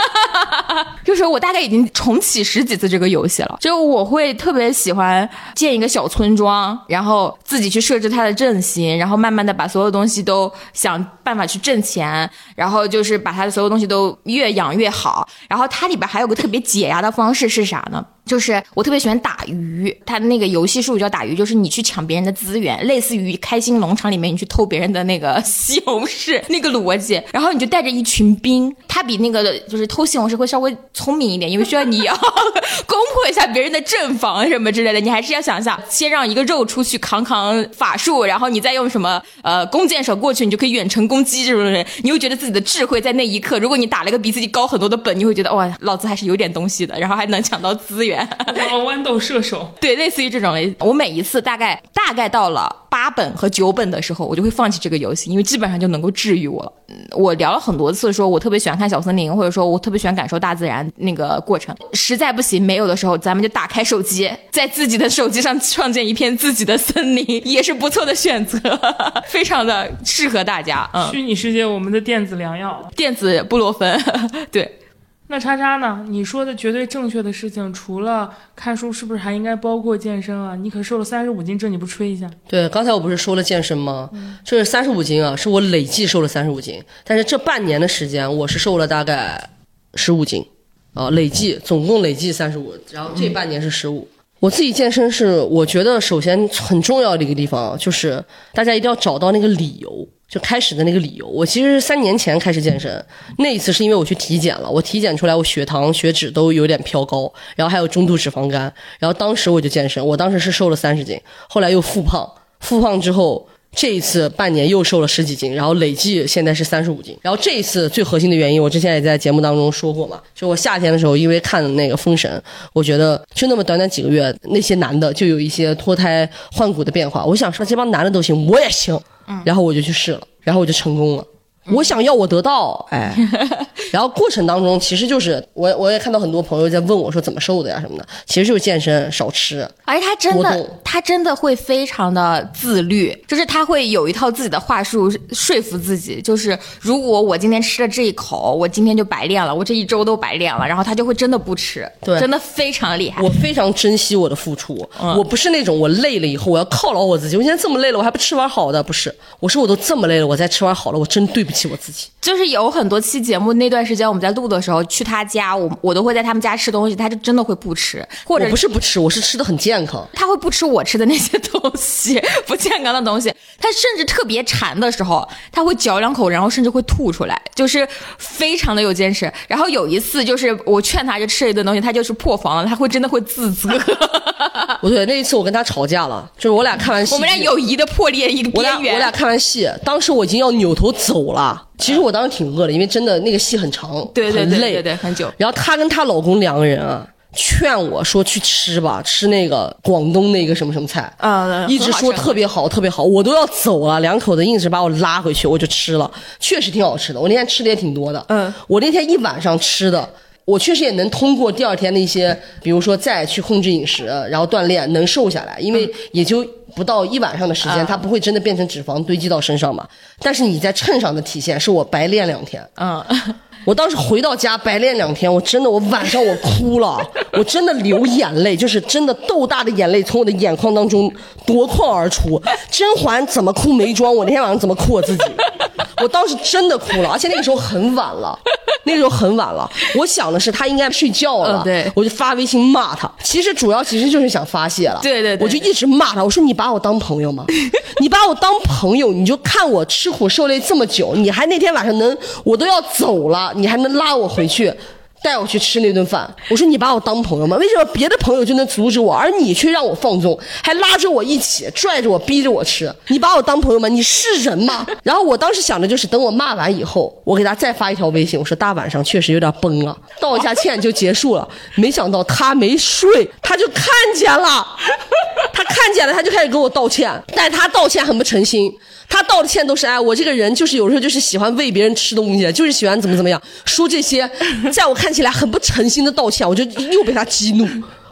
[laughs] 就是我大概已经重启十几次这个游戏了。就我会特别喜欢建一个小村庄，然后自己去设置它的阵型，然后慢慢的把所有东西都想办法去挣钱，然后就是把它的所有东西都越养越好。然后它里边还有个特别解压的方式是啥呢？就是我特别喜欢打鱼，它那个游戏术语叫打鱼，就是你去抢别人的资源，类似于开心农场里面你去偷别人的那个 [laughs] 西红柿那个逻辑，然后你就带着一群兵，他比那个就是偷西红柿会稍微聪明一点，因为需要你要 [laughs] 攻破一下别人的阵防什么之类的，你还是要想一想，先让一个肉出去扛扛法术，然后你再用什么呃弓箭手过去，你就可以远程攻击这种人，你又觉得自己的智慧在那一刻，如果你打了一个比自己高很多的本，你会觉得哇，老子还是有点东西的，然后还能抢到资源。玩豌豆射手，[laughs] 对，类似于这种类，我每一次大概大概到了八本和九本的时候，我就会放弃这个游戏，因为基本上就能够治愈我了。嗯我聊了很多次，说我特别喜欢看小森林，或者说我特别喜欢感受大自然那个过程。实在不行，没有的时候，咱们就打开手机，在自己的手机上创建一片自己的森林，[laughs] 也是不错的选择，非常的适合大家。嗯，[laughs] 虚拟世界我们的电子良药。电子布洛芬，对。那叉叉呢？你说的绝对正确的事情，除了看书，是不是还应该包括健身啊？你可瘦了三十五斤，这你不吹一下？对，刚才我不是说了健身吗？这是三十五斤啊，是我累计瘦了三十五斤，但是这半年的时间我是瘦了大概十五斤，啊，累计总共累计三十五，然后这半年是十五。我自己健身是，我觉得首先很重要的一个地方就是大家一定要找到那个理由。就开始的那个理由，我其实是三年前开始健身，那一次是因为我去体检了，我体检出来我血糖、血脂都有点飘高，然后还有中度脂肪肝，然后当时我就健身，我当时是瘦了三十斤，后来又复胖，复胖之后这一次半年又瘦了十几斤，然后累计现在是三十五斤，然后这一次最核心的原因，我之前也在节目当中说过嘛，就我夏天的时候因为看那个封神，我觉得就那么短短几个月，那些男的就有一些脱胎换骨的变化，我想说这帮男的都行，我也行。然后我就去试了，然后我就成功了。我想要，我得到，哎，[laughs] 然后过程当中其实就是我我也看到很多朋友在问我说怎么瘦的呀什么的，其实就是健身少吃。而且他真的他真的会非常的自律，就是他会有一套自己的话术说服自己，就是如果我今天吃了这一口，我今天就白练了，我这一周都白练了，然后他就会真的不吃，对，真的非常厉害。我非常珍惜我的付出，我不是那种我累了以后我要犒劳我自己，我现在这么累了我还不吃碗好的，不是，我说我都这么累了，我再吃碗好了，我真对不起我自己。就是有很多期节目那段时间我们在录的时候去他家，我我都会在他们家吃东西，他就真的会不吃，或者不是不吃，我是吃的很健康。他会不吃我吃的那些东西，[laughs] 不健康的东西。他甚至特别馋的时候，他会嚼两口，然后甚至会吐出来，就是非常的有坚持。然后有一次就是我劝他就吃了一顿东西，他就是破防了，他会真的会自责。[laughs] 不对，那一次我跟他吵架了，就是我俩看完戏，我们俩友谊的破裂一个边缘。我俩看完戏，当时我已经要扭头走了。其实我当时挺饿的，因为真的那个戏很长，对对对对对，很久。然后她跟她老公两个人啊，劝我说去吃吧，吃那个广东那个什么什么菜，啊，一直说特别好特别好，我都要走了，两口子硬是把我拉回去，我就吃了，确实挺好吃的。我那天吃的也挺多的，嗯，我那天一晚上吃的。我确实也能通过第二天的一些，比如说再去控制饮食，然后锻炼，能瘦下来。因为也就不到一晚上的时间，它不会真的变成脂肪堆积到身上嘛。但是你在秤上的体现，是我白练两天。嗯，我当时回到家白练两天，我真的我晚上我哭了，我真的流眼泪，就是真的豆大的眼泪从我的眼眶当中夺眶而出。甄嬛怎么哭没妆？我那天晚上怎么哭我自己？我当时真的哭了，而且那个时候很晚了。那时候很晚了，我想的是他应该睡觉了，对，我就发微信骂他。其实主要其实就是想发泄了，对对，我就一直骂他。我说你把我当朋友吗？[laughs] 你把我当朋友，你就看我吃苦受累这么久，你还那天晚上能，我都要走了，你还能拉我回去。带我去吃那顿饭，我说你把我当朋友吗？为什么别的朋友就能阻止我，而你却让我放纵，还拉着我一起拽着我逼着我吃？你把我当朋友吗？你是人吗？[laughs] 然后我当时想的就是，等我骂完以后，我给他再发一条微信，我说大晚上确实有点崩了，道一下歉就结束了。没想到他没睡，他就看见了，他看见了，他就开始跟我道歉，但他道歉很不诚心。他道的歉都是哎，我这个人就是有时候就是喜欢喂别人吃东西，就是喜欢怎么怎么样，说这些，在我看起来很不诚心的道歉，我就又被他激怒。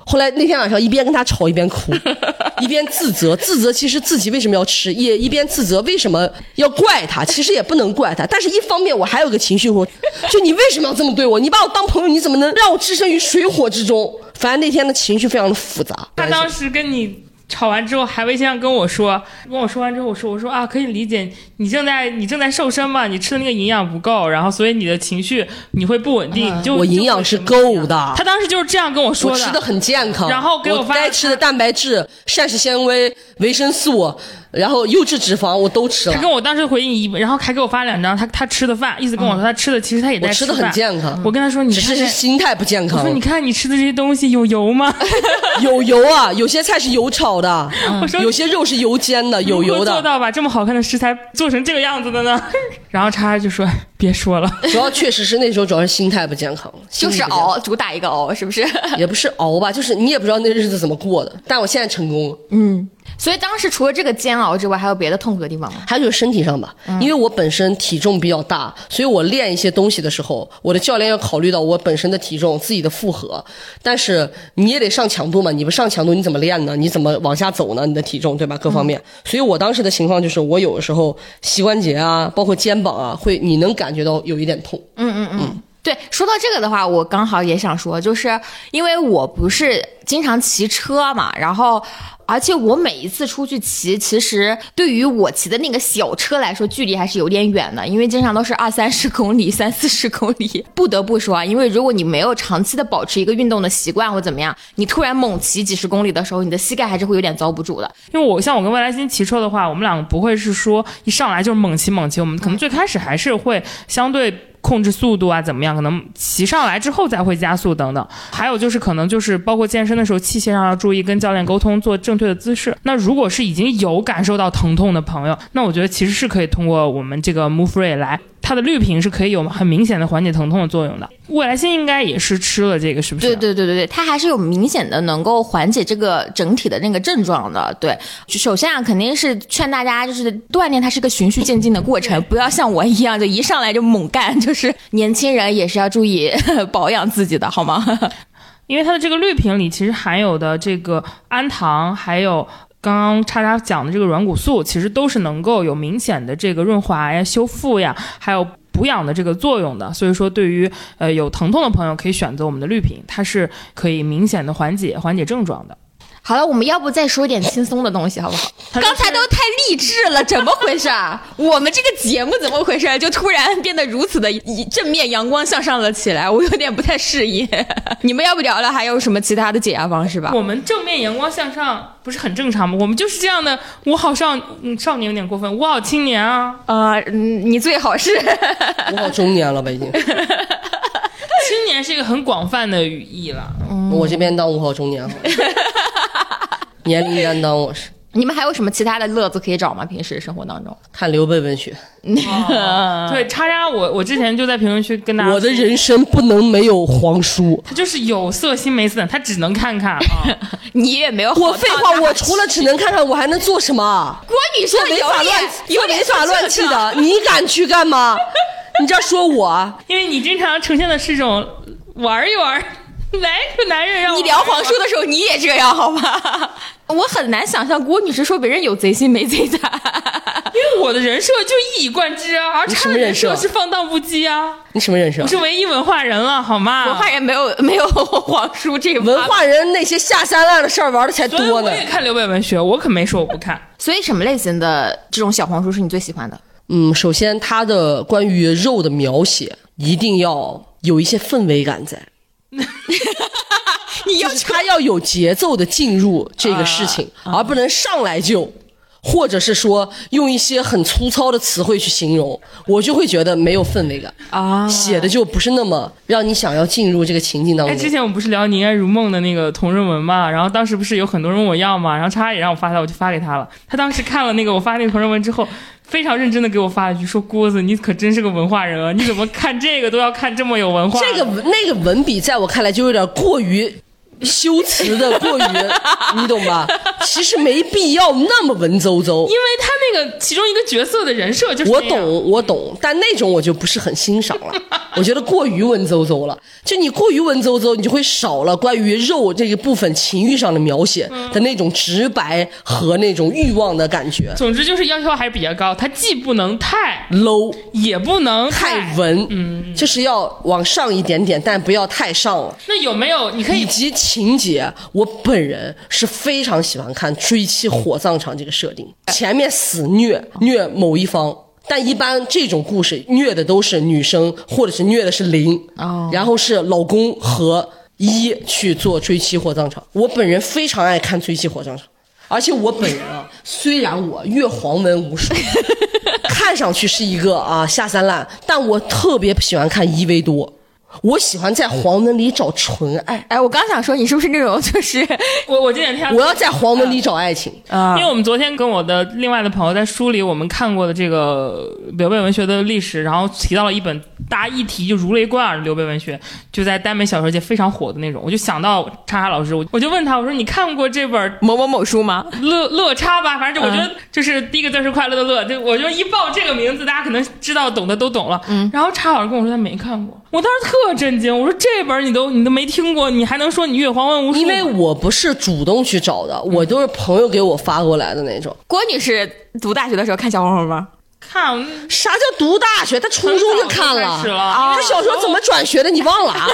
后来那天晚上一边跟他吵一边哭，[laughs] 一边自责，自责其实自己为什么要吃，也一边自责为什么要怪他，其实也不能怪他，但是一方面我还有个情绪，我就你为什么要这么对我？你把我当朋友，你怎么能让我置身于水火之中？反正那天的情绪非常的复杂。他当时跟你。吵完之后还微信上跟我说，跟我说完之后我说我说啊可以理解你正在你正在瘦身嘛，你吃的那个营养不够，然后所以你的情绪你会不稳定。就我营养是够的。他当时就是这样跟我说的。我吃的很健康，然后给我发该吃的蛋白质、膳食纤维、维生素。然后优质脂肪我都吃了。他跟我当时回应一，然后还给我发两张他他吃的饭，意思跟我说他吃的其实他也在吃的很健康。我跟他说你只是心态不健康。我说你看你吃的这些东西有油吗？[laughs] [laughs] 有油啊，有些菜是油炒的，[laughs] 我说有些肉是油煎的，有油的。做到把这么好看的食材做成这个样子的呢？然后叉叉就说别说了，[laughs] 主要确实是那时候主要是心态不健康，就是熬，主打一个熬，是不是？[laughs] 也不是熬吧，就是你也不知道那日子怎么过的。但我现在成功了，嗯。所以当时除了这个煎熬之外，还有别的痛苦的地方吗？还有就是身体上吧，因为我本身体重比较大，所以我练一些东西的时候，我的教练要考虑到我本身的体重、自己的负荷。但是你也得上强度嘛，你不上强度你怎么练呢？你怎么往下走呢？你的体重对吧？各方面。所以我当时的情况就是，我有的时候膝关节啊，包括肩膀啊，会你能感觉到有一点痛。嗯嗯嗯。对，说到这个的话，我刚好也想说，就是因为我不是经常骑车嘛，然后。而且我每一次出去骑，其实对于我骑的那个小车来说，距离还是有点远的，因为经常都是二三十公里、三四十公里。不得不说啊，因为如果你没有长期的保持一个运动的习惯或怎么样，你突然猛骑几十公里的时候，你的膝盖还是会有点遭不住的。因为我像我跟未来星骑车的话，我们两个不会是说一上来就是猛骑猛骑，我们可能最开始还是会相对。控制速度啊，怎么样？可能骑上来之后再会加速等等。还有就是，可能就是包括健身的时候，器械上要注意跟教练沟通，做正确的姿势。那如果是已经有感受到疼痛的朋友，那我觉得其实是可以通过我们这个 Move Free 来。它的绿瓶是可以有很明显的缓解疼痛的作用的。未来星应该也是吃了这个，是不是？对对对对对，它还是有明显的能够缓解这个整体的那个症状的。对，首先啊，肯定是劝大家就是锻炼，它是个循序渐进的过程，[laughs] 不要像我一样就一上来就猛干。就是年轻人也是要注意 [laughs] 保养自己的，好吗？[laughs] 因为它的这个绿瓶里其实含有的这个氨糖，还有。刚刚叉叉讲的这个软骨素，其实都是能够有明显的这个润滑呀、修复呀，还有补养的这个作用的。所以说，对于呃有疼痛的朋友，可以选择我们的绿瓶，它是可以明显的缓解缓解症状的。好了，我们要不再说点轻松的东西，好不好？[laughs] 刚才都太励志了，怎么回事？[laughs] 我们这个节目怎么回事？就突然变得如此的正面、阳光向上了起来，我有点不太适应。[laughs] 你们要不聊聊还有什么其他的解压方式吧？我们正面、阳光向上不是很正常吗？我们就是这样的。我好少，嗯，少年有点过分。我好青年啊！啊，你最好是。我好中年了吧？已经。青年是一个很广泛的语义了。我这边当五好中年。年龄担当，我是。你们还有什么其他的乐子可以找吗？平时生活当中看刘备文学。[laughs] 对，叉叉，我我之前就在评论区跟大家，我的人生不能没有黄叔。他就是有色心没色，他只能看看啊。[laughs] 你也没有。我废话，我除了只能看看，我还能做什么？郭女士没法乱，有没法乱气的，你敢去干吗？[laughs] 你这样说我，因为你经常呈现的是这种玩一玩。来个男人让你聊黄叔的时候，你也这样好吗？我很难想象郭女士说别人有贼心没贼胆，因为我的人设就一以贯之啊，而他的人设是放荡不羁啊。你什么人设？我是唯一文化人了，好吗？文化人没有没有黄叔这个文化人那些下三滥的事儿玩的才多呢。我也看刘备文学，我可没说我不看。所以什么类型的这种小黄书是你最喜欢的？嗯，首先他的关于肉的描写一定要有一些氛围感在。[laughs] [laughs] 你要他要有节奏的进入这个事情，而不能上来就，或者是说用一些很粗糙的词汇去形容，我就会觉得没有氛围感啊，写的就不是那么让你想要进入这个情境当中。哎，之前我们不是聊《宁爱如梦》的那个同人文嘛，然后当时不是有很多人问我要嘛，然后叉叉也让我发他，我就发给他了。他当时看了那个我发那个同人文之后。非常认真的给我发了一句，说郭子，你可真是个文化人啊！你怎么看这个都要看这么有文化？这个那个文笔在我看来就有点过于。修辞的过于，你懂吧？[laughs] 其实没必要那么文绉绉，因为他那个其中一个角色的人设就是我懂，我懂，但那种我就不是很欣赏了。[laughs] 我觉得过于文绉绉了，就你过于文绉绉，你就会少了关于肉这个部分情欲上的描写的那种直白和那种欲望的感觉。总之就是要求还是比较高，它既不能太 low，也不能太文，嗯，就是要往上一点点，但不要太上了。那有没有你可以以及。情节，我本人是非常喜欢看追妻火葬场这个设定，前面死虐虐某一方，但一般这种故事虐的都是女生，或者是虐的是零，然后是老公和一去做追妻火葬场。我本人非常爱看追妻火葬场，而且我本人啊，虽然我阅黄文无数，[laughs] 看上去是一个啊下三滥，但我特别喜欢看一 v 多。我喜欢在黄文里找纯爱。哎，我刚想说，你是不是那种 [laughs] 就是我我这两天我要在黄文里找爱情啊？因为我们昨天跟我的另外的朋友在梳理我们看过的这个刘备文学的历史，然后提到了一本大家一提就如雷贯耳的刘备文学，就在耽美小说界非常火的那种。我就想到叉叉老师，我我就问他，我说你看过这本某某某书吗？乐乐叉吧，反正就我觉得就是第一个字是快乐的乐，就我就一报这个名字，大家可能知道懂的都懂了。嗯，然后叉老师跟我说他没看过，我当时特。震惊！我说这本你都你都没听过，你还能说你阅黄文无数？因为我不是主动去找的，我都是朋友给我发过来的那种。郭女士读大学的时候看小黄文吗？看，啥叫读大学？他初中就看了他小时候怎么转学的？你忘了啊？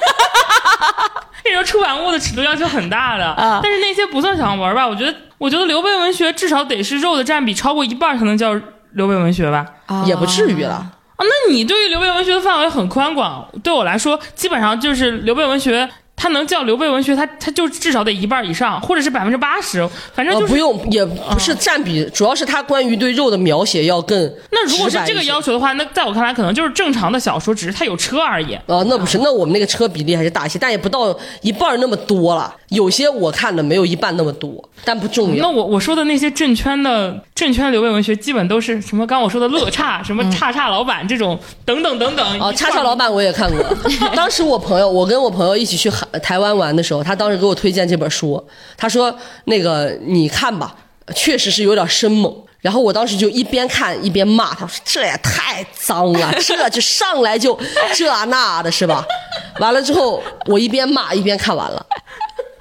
[laughs] 那时候出版物的尺度要求很大的，啊但是那些不算小黄文吧？我觉得，我觉得刘备文学至少得是肉的占比超过一半才能叫刘备文学吧？也不至于了。那你对于刘备文学的范围很宽广，对我来说，基本上就是刘备文学。它能叫刘备文学，他他就至少得一半以上，或者是百分之八十，反正呃，就是。不用，也不是占比，主要是他关于对肉的描写要更那如果是这个要求的话，那在我看来可能就是正常的小说，只是它有车而已。啊，那不是，那我们那个车比例还是大一些，但也不到一半那么多了。有些我看的没有一半那么多，但不重要那。我我说的那些正圈的正圈刘备文学，基本都是什么？刚我说的乐差，什么叉叉老板这种，等等等等。哦，叉叉老板我也看过。[laughs] 当时我朋友，我跟我朋友一起去海台湾玩的时候，他当时给我推荐这本书，他说那个你看吧，确实是有点生猛。然后我当时就一边看一边骂，他说这也太脏了，[laughs] 这就上来就 [laughs] 这那的是吧？完了之后，我一边骂一边看完了，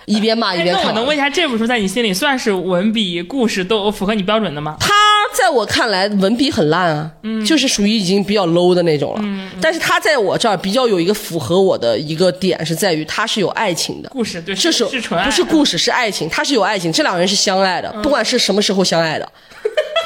一边骂一哎边看完了。那我能问一下，这本书在你心里算是文笔、故事都符合你标准的吗？他在我看来文笔很烂啊，嗯就是属于已经比较 low 的那种了。但是他在我这儿比较有一个符合我的一个点是在于他是有爱情的。故事对，这是是纯爱，不是故事，是爱情。他是有爱情，这两个人是相爱的，嗯不管是什么时候相爱的。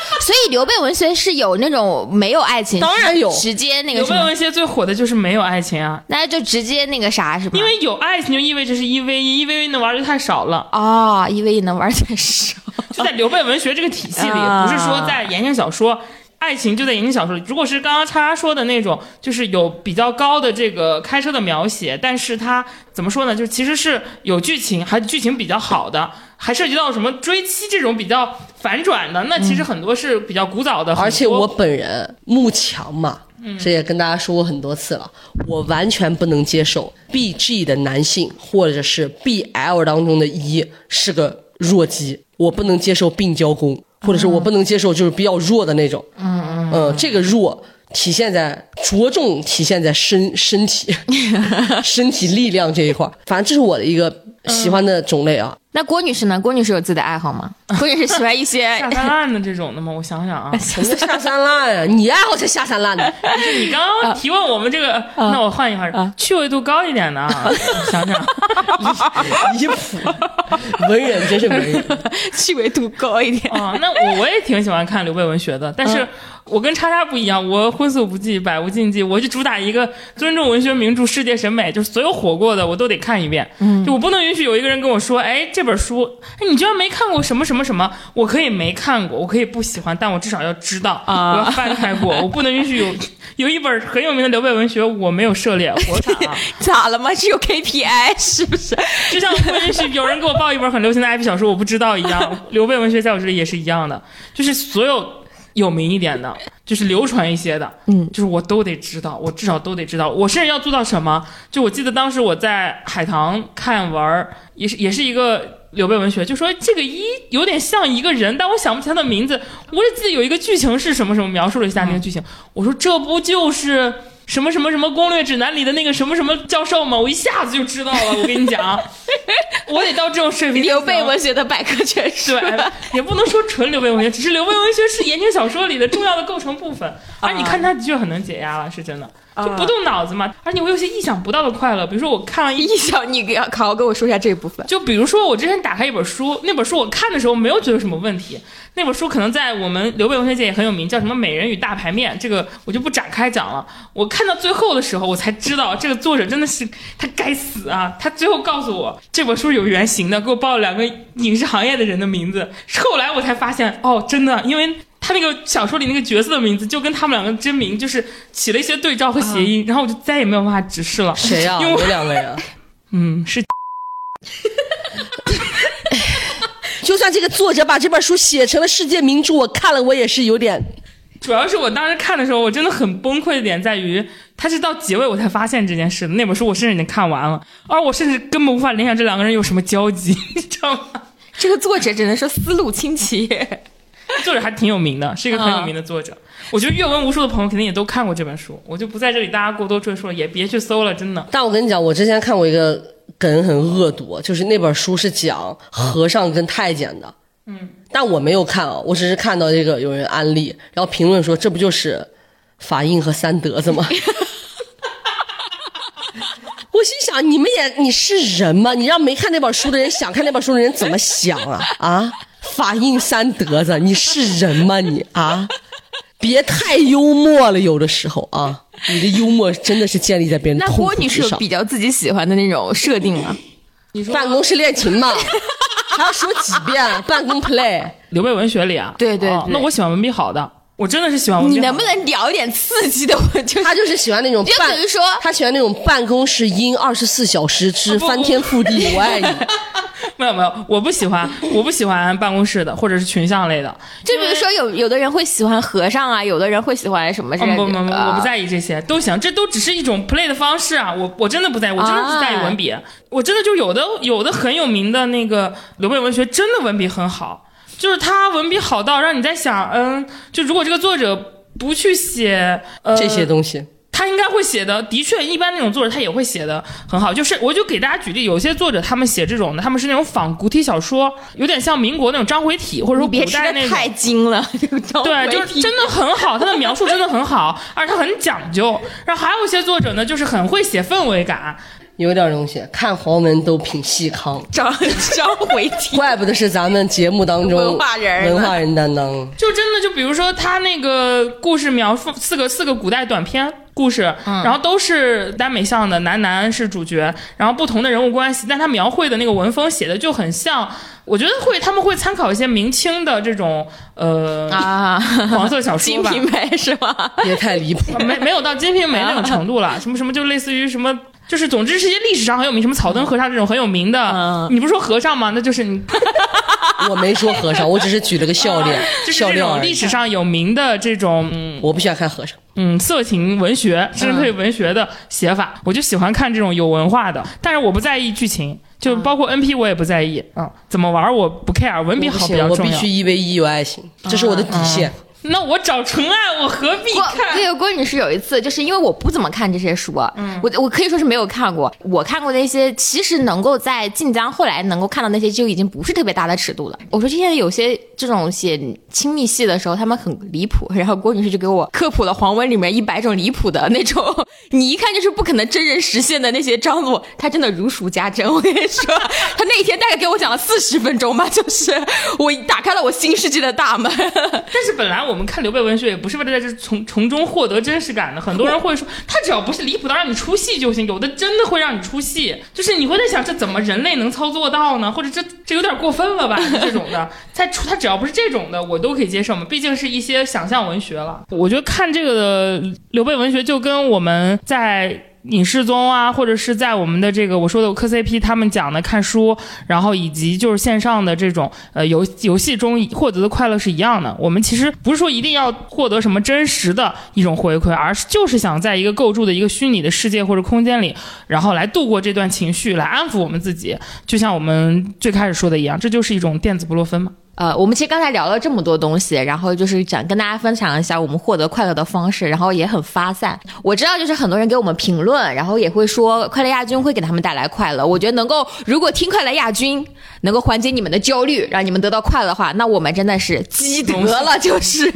[laughs] 所以刘备文学是有那种没有爱情，当然有直接那个刘备，文学最火的就是没有爱情啊，那就直接那个啥是吧？因为有爱情就意味着是一 v 一，一 v 一能玩的太少了。啊，一 v 一能玩太少，就在刘备文学这个体系里，啊不是说在言情小说。爱情就在言情小说里。如果是刚刚叉叉说的那种，就是有比较高的这个开车的描写，但是它怎么说呢？就其实是有剧情，还剧情比较好的，还涉及到什么追妻这种比较反转的。那其实很多是比较古早的，而且我本人慕强嘛，嗯这也跟大家说过很多次了，我完全不能接受 BG 的男性或者是 BL 当中的一是个弱鸡，我不能接受病娇公，或者是我不能接受就是比较弱的那种。嗯嗯嗯，这个弱。体现在着重体现在身身体 [laughs] 身体力量这一块，反正这是我的一个喜欢的种类啊。那郭女士呢？郭女士有自己的爱好吗？[laughs] 郭女士喜欢一些下三滥的这种的吗？我想想啊，什么下三滥呀？你爱好才下三滥呢？[laughs] 就是你刚刚提问我们这个，那我换一换，趣味度高一点的啊，[laughs] 我想想，离谱，文人真是文人。趣味度高一点。啊，那我我也挺喜欢看刘备文学的，但是我跟叉叉不一样，我荤素不忌，百无禁忌，我就主打一个尊重文学名著、世界审美，就是所有火过的我都得看一遍。嗯，就我不能允许有一个人跟我说，哎，这本书，哎，你居然没看过什么什么什么，我可以没看过，我可以不喜欢，但我至少要知道，啊我要翻开过，[laughs] 我不能允许有有一本很有名的刘备文学我没有涉猎，我咋了！咋了吗？只有 KPI 是不是？就像不允许有人给我报一本很流行的 IP 小说，我不知道一样。刘备文学在我这里也是一样的，就是所有有名一点的，就是流传一些的，嗯，就是我都得知道，我至少都得知道。我甚至要做到什么？就我记得当时我在海棠看文儿，也是也是一个。刘备文学就说这个一有点像一个人，但我想不起他的名字。我只记得有一个剧情是什么什么，描述了一下那个剧情。我说这不就是什么什么什么攻略指南里的那个什么什么教授吗？我一下子就知道了。我跟你讲，[laughs] 我得到这种水平。刘备文学的百科全书。对，也不能说纯刘备文学，只是刘备文学是言情小说里的重要的构成部分。而你看它的确很能解压了，是真的，就不动脑子嘛。而且我有些意想不到的快乐，比如说我看了一 [laughs] 一小，你给好好跟我说一下这一部分。就比如说，我之前打开一本书，那本书我看的时候没有觉得什么问题。那本书可能在我们刘备文学界也很有名，叫什么《美人与大排面》，这个我就不展开讲了。我看到最后的时候，我才知道这个作者真的是他该死啊！他最后告诉我这本书有原型的，给我报了两个影视行业的人的名字。后来我才发现，哦，真的，因为。他那个小说里那个角色的名字就跟他们两个真名就是起了一些对照和谐音，然后我就再也没有办法直视了。谁呀、因为有两个人。[laughs] 嗯，是 [laughs] 就算这个作者把这本书写成了世界名著，我看了我也是有点。主要是我当时看的时候，我真的很崩溃的点在于，他是到结尾我才发现这件事的。那本书我甚至已经看完了，而我甚至根本无法联想这两个人有什么交集，你知道吗？这个作者只能说思路清奇。作者还挺有名的，是一个很有名的作者。我觉得阅文无数的朋友肯定也都看过这本书，我就不在这里大家过多赘述了，也别去搜了，真的。但我跟你讲，我之前看过一个梗很恶毒，就是那本书是讲和尚跟太监的。嗯，但我没有看啊，我只是看到这个有人安利，然后评论说这不就是法印和三德子吗？[laughs] 我心想，你们也你是人吗？你让没看那本书的人想看那本书的人怎么想啊？啊，法印三德子，你是人吗你啊？别太幽默了，有的时候啊，你的幽默真的是建立在别人那痛苦郭女士有。比较自己喜欢的那种设定吗？办公室恋情嘛，[laughs] 还要说几遍？[laughs] 办公 play，刘备文学里啊，对对对哦那我喜欢文笔好的，我真的是喜欢文笔好的。你能不能聊一点刺激的？我就是他就是喜欢那种就办比如说他喜欢那种办公室因二十四小时之翻天覆地我爱你。[laughs] [laughs] 没有没有，我不喜欢，[laughs] 我不喜欢办公室的或者是群像类的。就比如说有有的人会喜欢和尚啊，有的人会喜欢什么之类的。不不不，啊我不在意这些，都行，这都只是一种 play 的方式啊。我我真的不在意，我真的只在意文笔。我真的就有的有的很有名的那个刘备文学，真的文笔很好，就是他文笔好到让你在想，嗯，就如果这个作者不去写呃这些东西，他应该会写的，的确，一般那种作者他也会写的很好。就是，我就给大家举例，有些作者他们写这种的，他们是那种仿古体小说，有点像民国那种章回体，或者说古代那种。的太精了，这个章对，就是真的很好，他的描述真的很好，而且他很讲究。然后还有一些作者呢，就是很会写氛围感，有点东西。看黄文都品细糠，章章 [laughs] 回体。怪不得是咱们节目当中文化人文化人担当。就真的就比如说他那个故事描述四个四个古代短篇故事，然后都是耽美向的，男男是主角，然后不同的人物关系，但他描绘的那个文风写的就很像，我觉得会他们会参考一些明清的这种呃啊，黄色小说吧。金瓶梅是吗？别太离谱，没没有到《金瓶梅》那种程度了，什么什么就类似于什么，就是总之是一些历史上很有名，什么草根和尚这种很有名的。嗯你不是说和尚吗？那就是你，[laughs] 我没说和尚，我只是举了个笑脸，就是这笑料而已。种历史上有名的这种嗯我不喜欢看和尚，嗯色情文学、针对文学的写法，我就喜欢看这种有文化的，但是我不在意剧情。就包括 NP 我也不在意，嗯，怎么玩我不 care，文笔好比较重要。须一 v 一有爱情，这是我的底线。[laughs] 那我找纯爱，我何必看？那个郭女士有一次，就是因为我不怎么看这些书，嗯，我我可以说是没有看过。我看过那些，其实能够在晋江后来能够看到那些，就已经不是特别大的尺度了。我说现在有些这种写亲密戏的时候，他们很离谱，然后郭女士就给我科普了黄文里面一百种离谱的那种，[laughs] 你一看就是不可能真人实现的那些张罗，他真的如数家珍。我跟你说，他那一天大概给我讲了四十分钟吧，就是我打开了我新世界的大门。但是本来我我们看刘备文学也不是为了在这从从中获得真实感的，很多人会说他只要不是离谱到让你出戏就行，有的真的会让你出戏，就是你会在想这怎么人类能操作到呢？或者这这有点过分了吧？这种的，[laughs] 在出他只要不是这种的，我都可以接受嘛，毕竟是一些想象文学了。我觉得看这个的刘备文学就跟我们在。影视综啊，或者是在我们的这个我说的磕 CP 他们讲的看书，然后以及就是线上的这种呃游游戏中获得的快乐是一样的。我们其实不是说一定要获得什么真实的一种回馈，而是就是想在一个构筑的一个虚拟的世界或者空间里，然后来度过这段情绪，来安抚我们自己。就像我们最开始说的一样，这就是一种电子布洛芬嘛。呃，我们其实刚才聊了这么多东西，然后就是想跟大家分享一下我们获得快乐的方式，然后也很发散。我知道就是很多人给我们评论，然后也会说快乐亚军会给他们带来快乐。我觉得能够如果听快乐亚军能够缓解你们的焦虑，让你们得到快乐的话，那我们真的是积德了，就是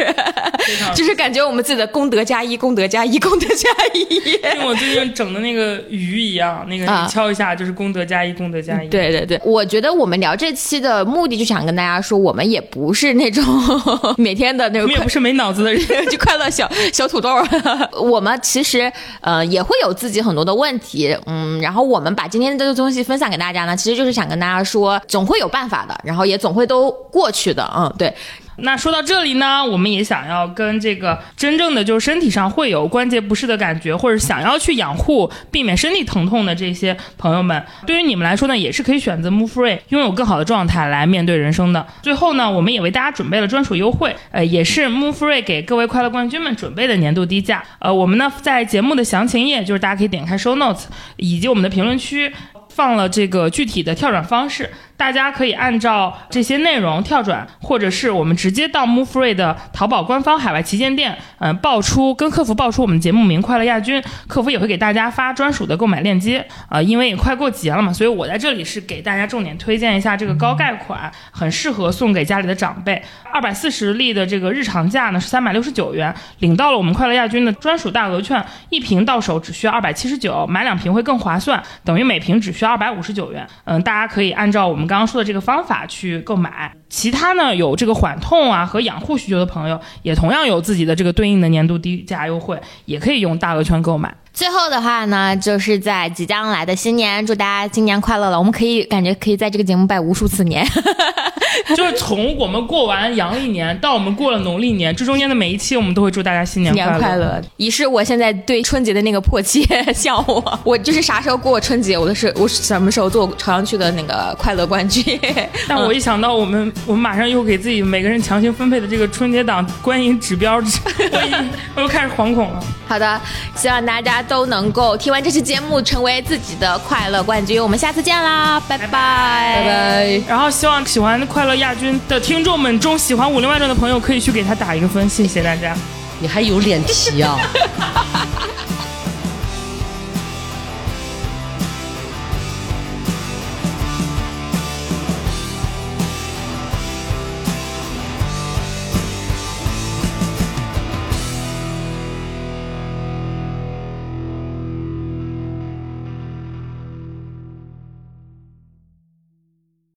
就是感觉我们自己的功德加一，功德加一，功德加一。跟我最近整的那个鱼一样，那个啊你敲一下就是功德加一，功德加一。对对对，我觉得我们聊这期的目的就想跟大家说，我们也不是那种 [laughs] 每天的那个快我们也不是没脑子的人。[laughs] 就快乐小小土豆儿。[laughs] 我们其实呃也会有自己很多的问题，嗯，然后我们把今天这个东西分享给大家呢，其实就是想跟大家说，总总会有办法的，然后也总会都过去的，嗯，对，那说到这里呢，我们也想要跟这个真正的就是身体上会有关节不适的感觉，或者想要去养护、避免身体疼痛的这些朋友们，对于你们来说呢，也是可以选择 Move Free，拥有更好的状态来面对人生的。最后呢，我们也为大家准备了专属优惠，呃，也是 Move Free 给各位快乐冠军们准备的年度低价。呃，我们呢在节目的详情页，就是大家可以点开 Show Notes 以及我们的评论区。放了这个具体的跳转方式，大家可以按照这些内容跳转，或者是我们直接到 Move Free 的淘宝官方海外旗舰店，嗯、报出跟客服报出我们节目名“快乐亚军”，客服也会给大家发专属的购买链接。啊、因为也快过节了嘛，所以我在这里是给大家重点推荐一下这个高盖款，很适合送给家里的长辈。二百四十粒的这个日常价呢是三百六十九元，领到了我们快乐亚军的专属大额券，一瓶到手只需要二百七十九，买两瓶会更划算，等于每瓶只需要二百五十九元。嗯，大家可以按照我们刚刚说的这个方法去购买。其他呢有这个缓痛啊和养护需求的朋友，也同样有自己的这个对应的年度低价优惠，也可以用大额券购买。最后的话呢，就是在即将来的新年，祝大家新年快乐了。我们可以感觉可以在这个节目拜无数次年，[laughs] [laughs] 就是从我们过完阳历年到我们过了农历年，这中间的每一期，我们都会祝大家新年快乐，以示 [laughs] 我现在对春节的那个迫切向往。我就是啥时候过春节，我都是我什么时候做朝阳区的那个快乐冠军。但我一想到我们我们马上又给自己每个人强行分配的这个春节档观影指标，[laughs] 我又开始惶恐了。好的，希望大家都能够听完这期节目，成为自己的快乐冠军。我们下次见啦，拜拜拜拜。然后希望喜欢快乐亚军的听众们中喜欢《武林外传》的朋友，可以去给他打一个分，谢谢大家。你还有脸提啊？[laughs]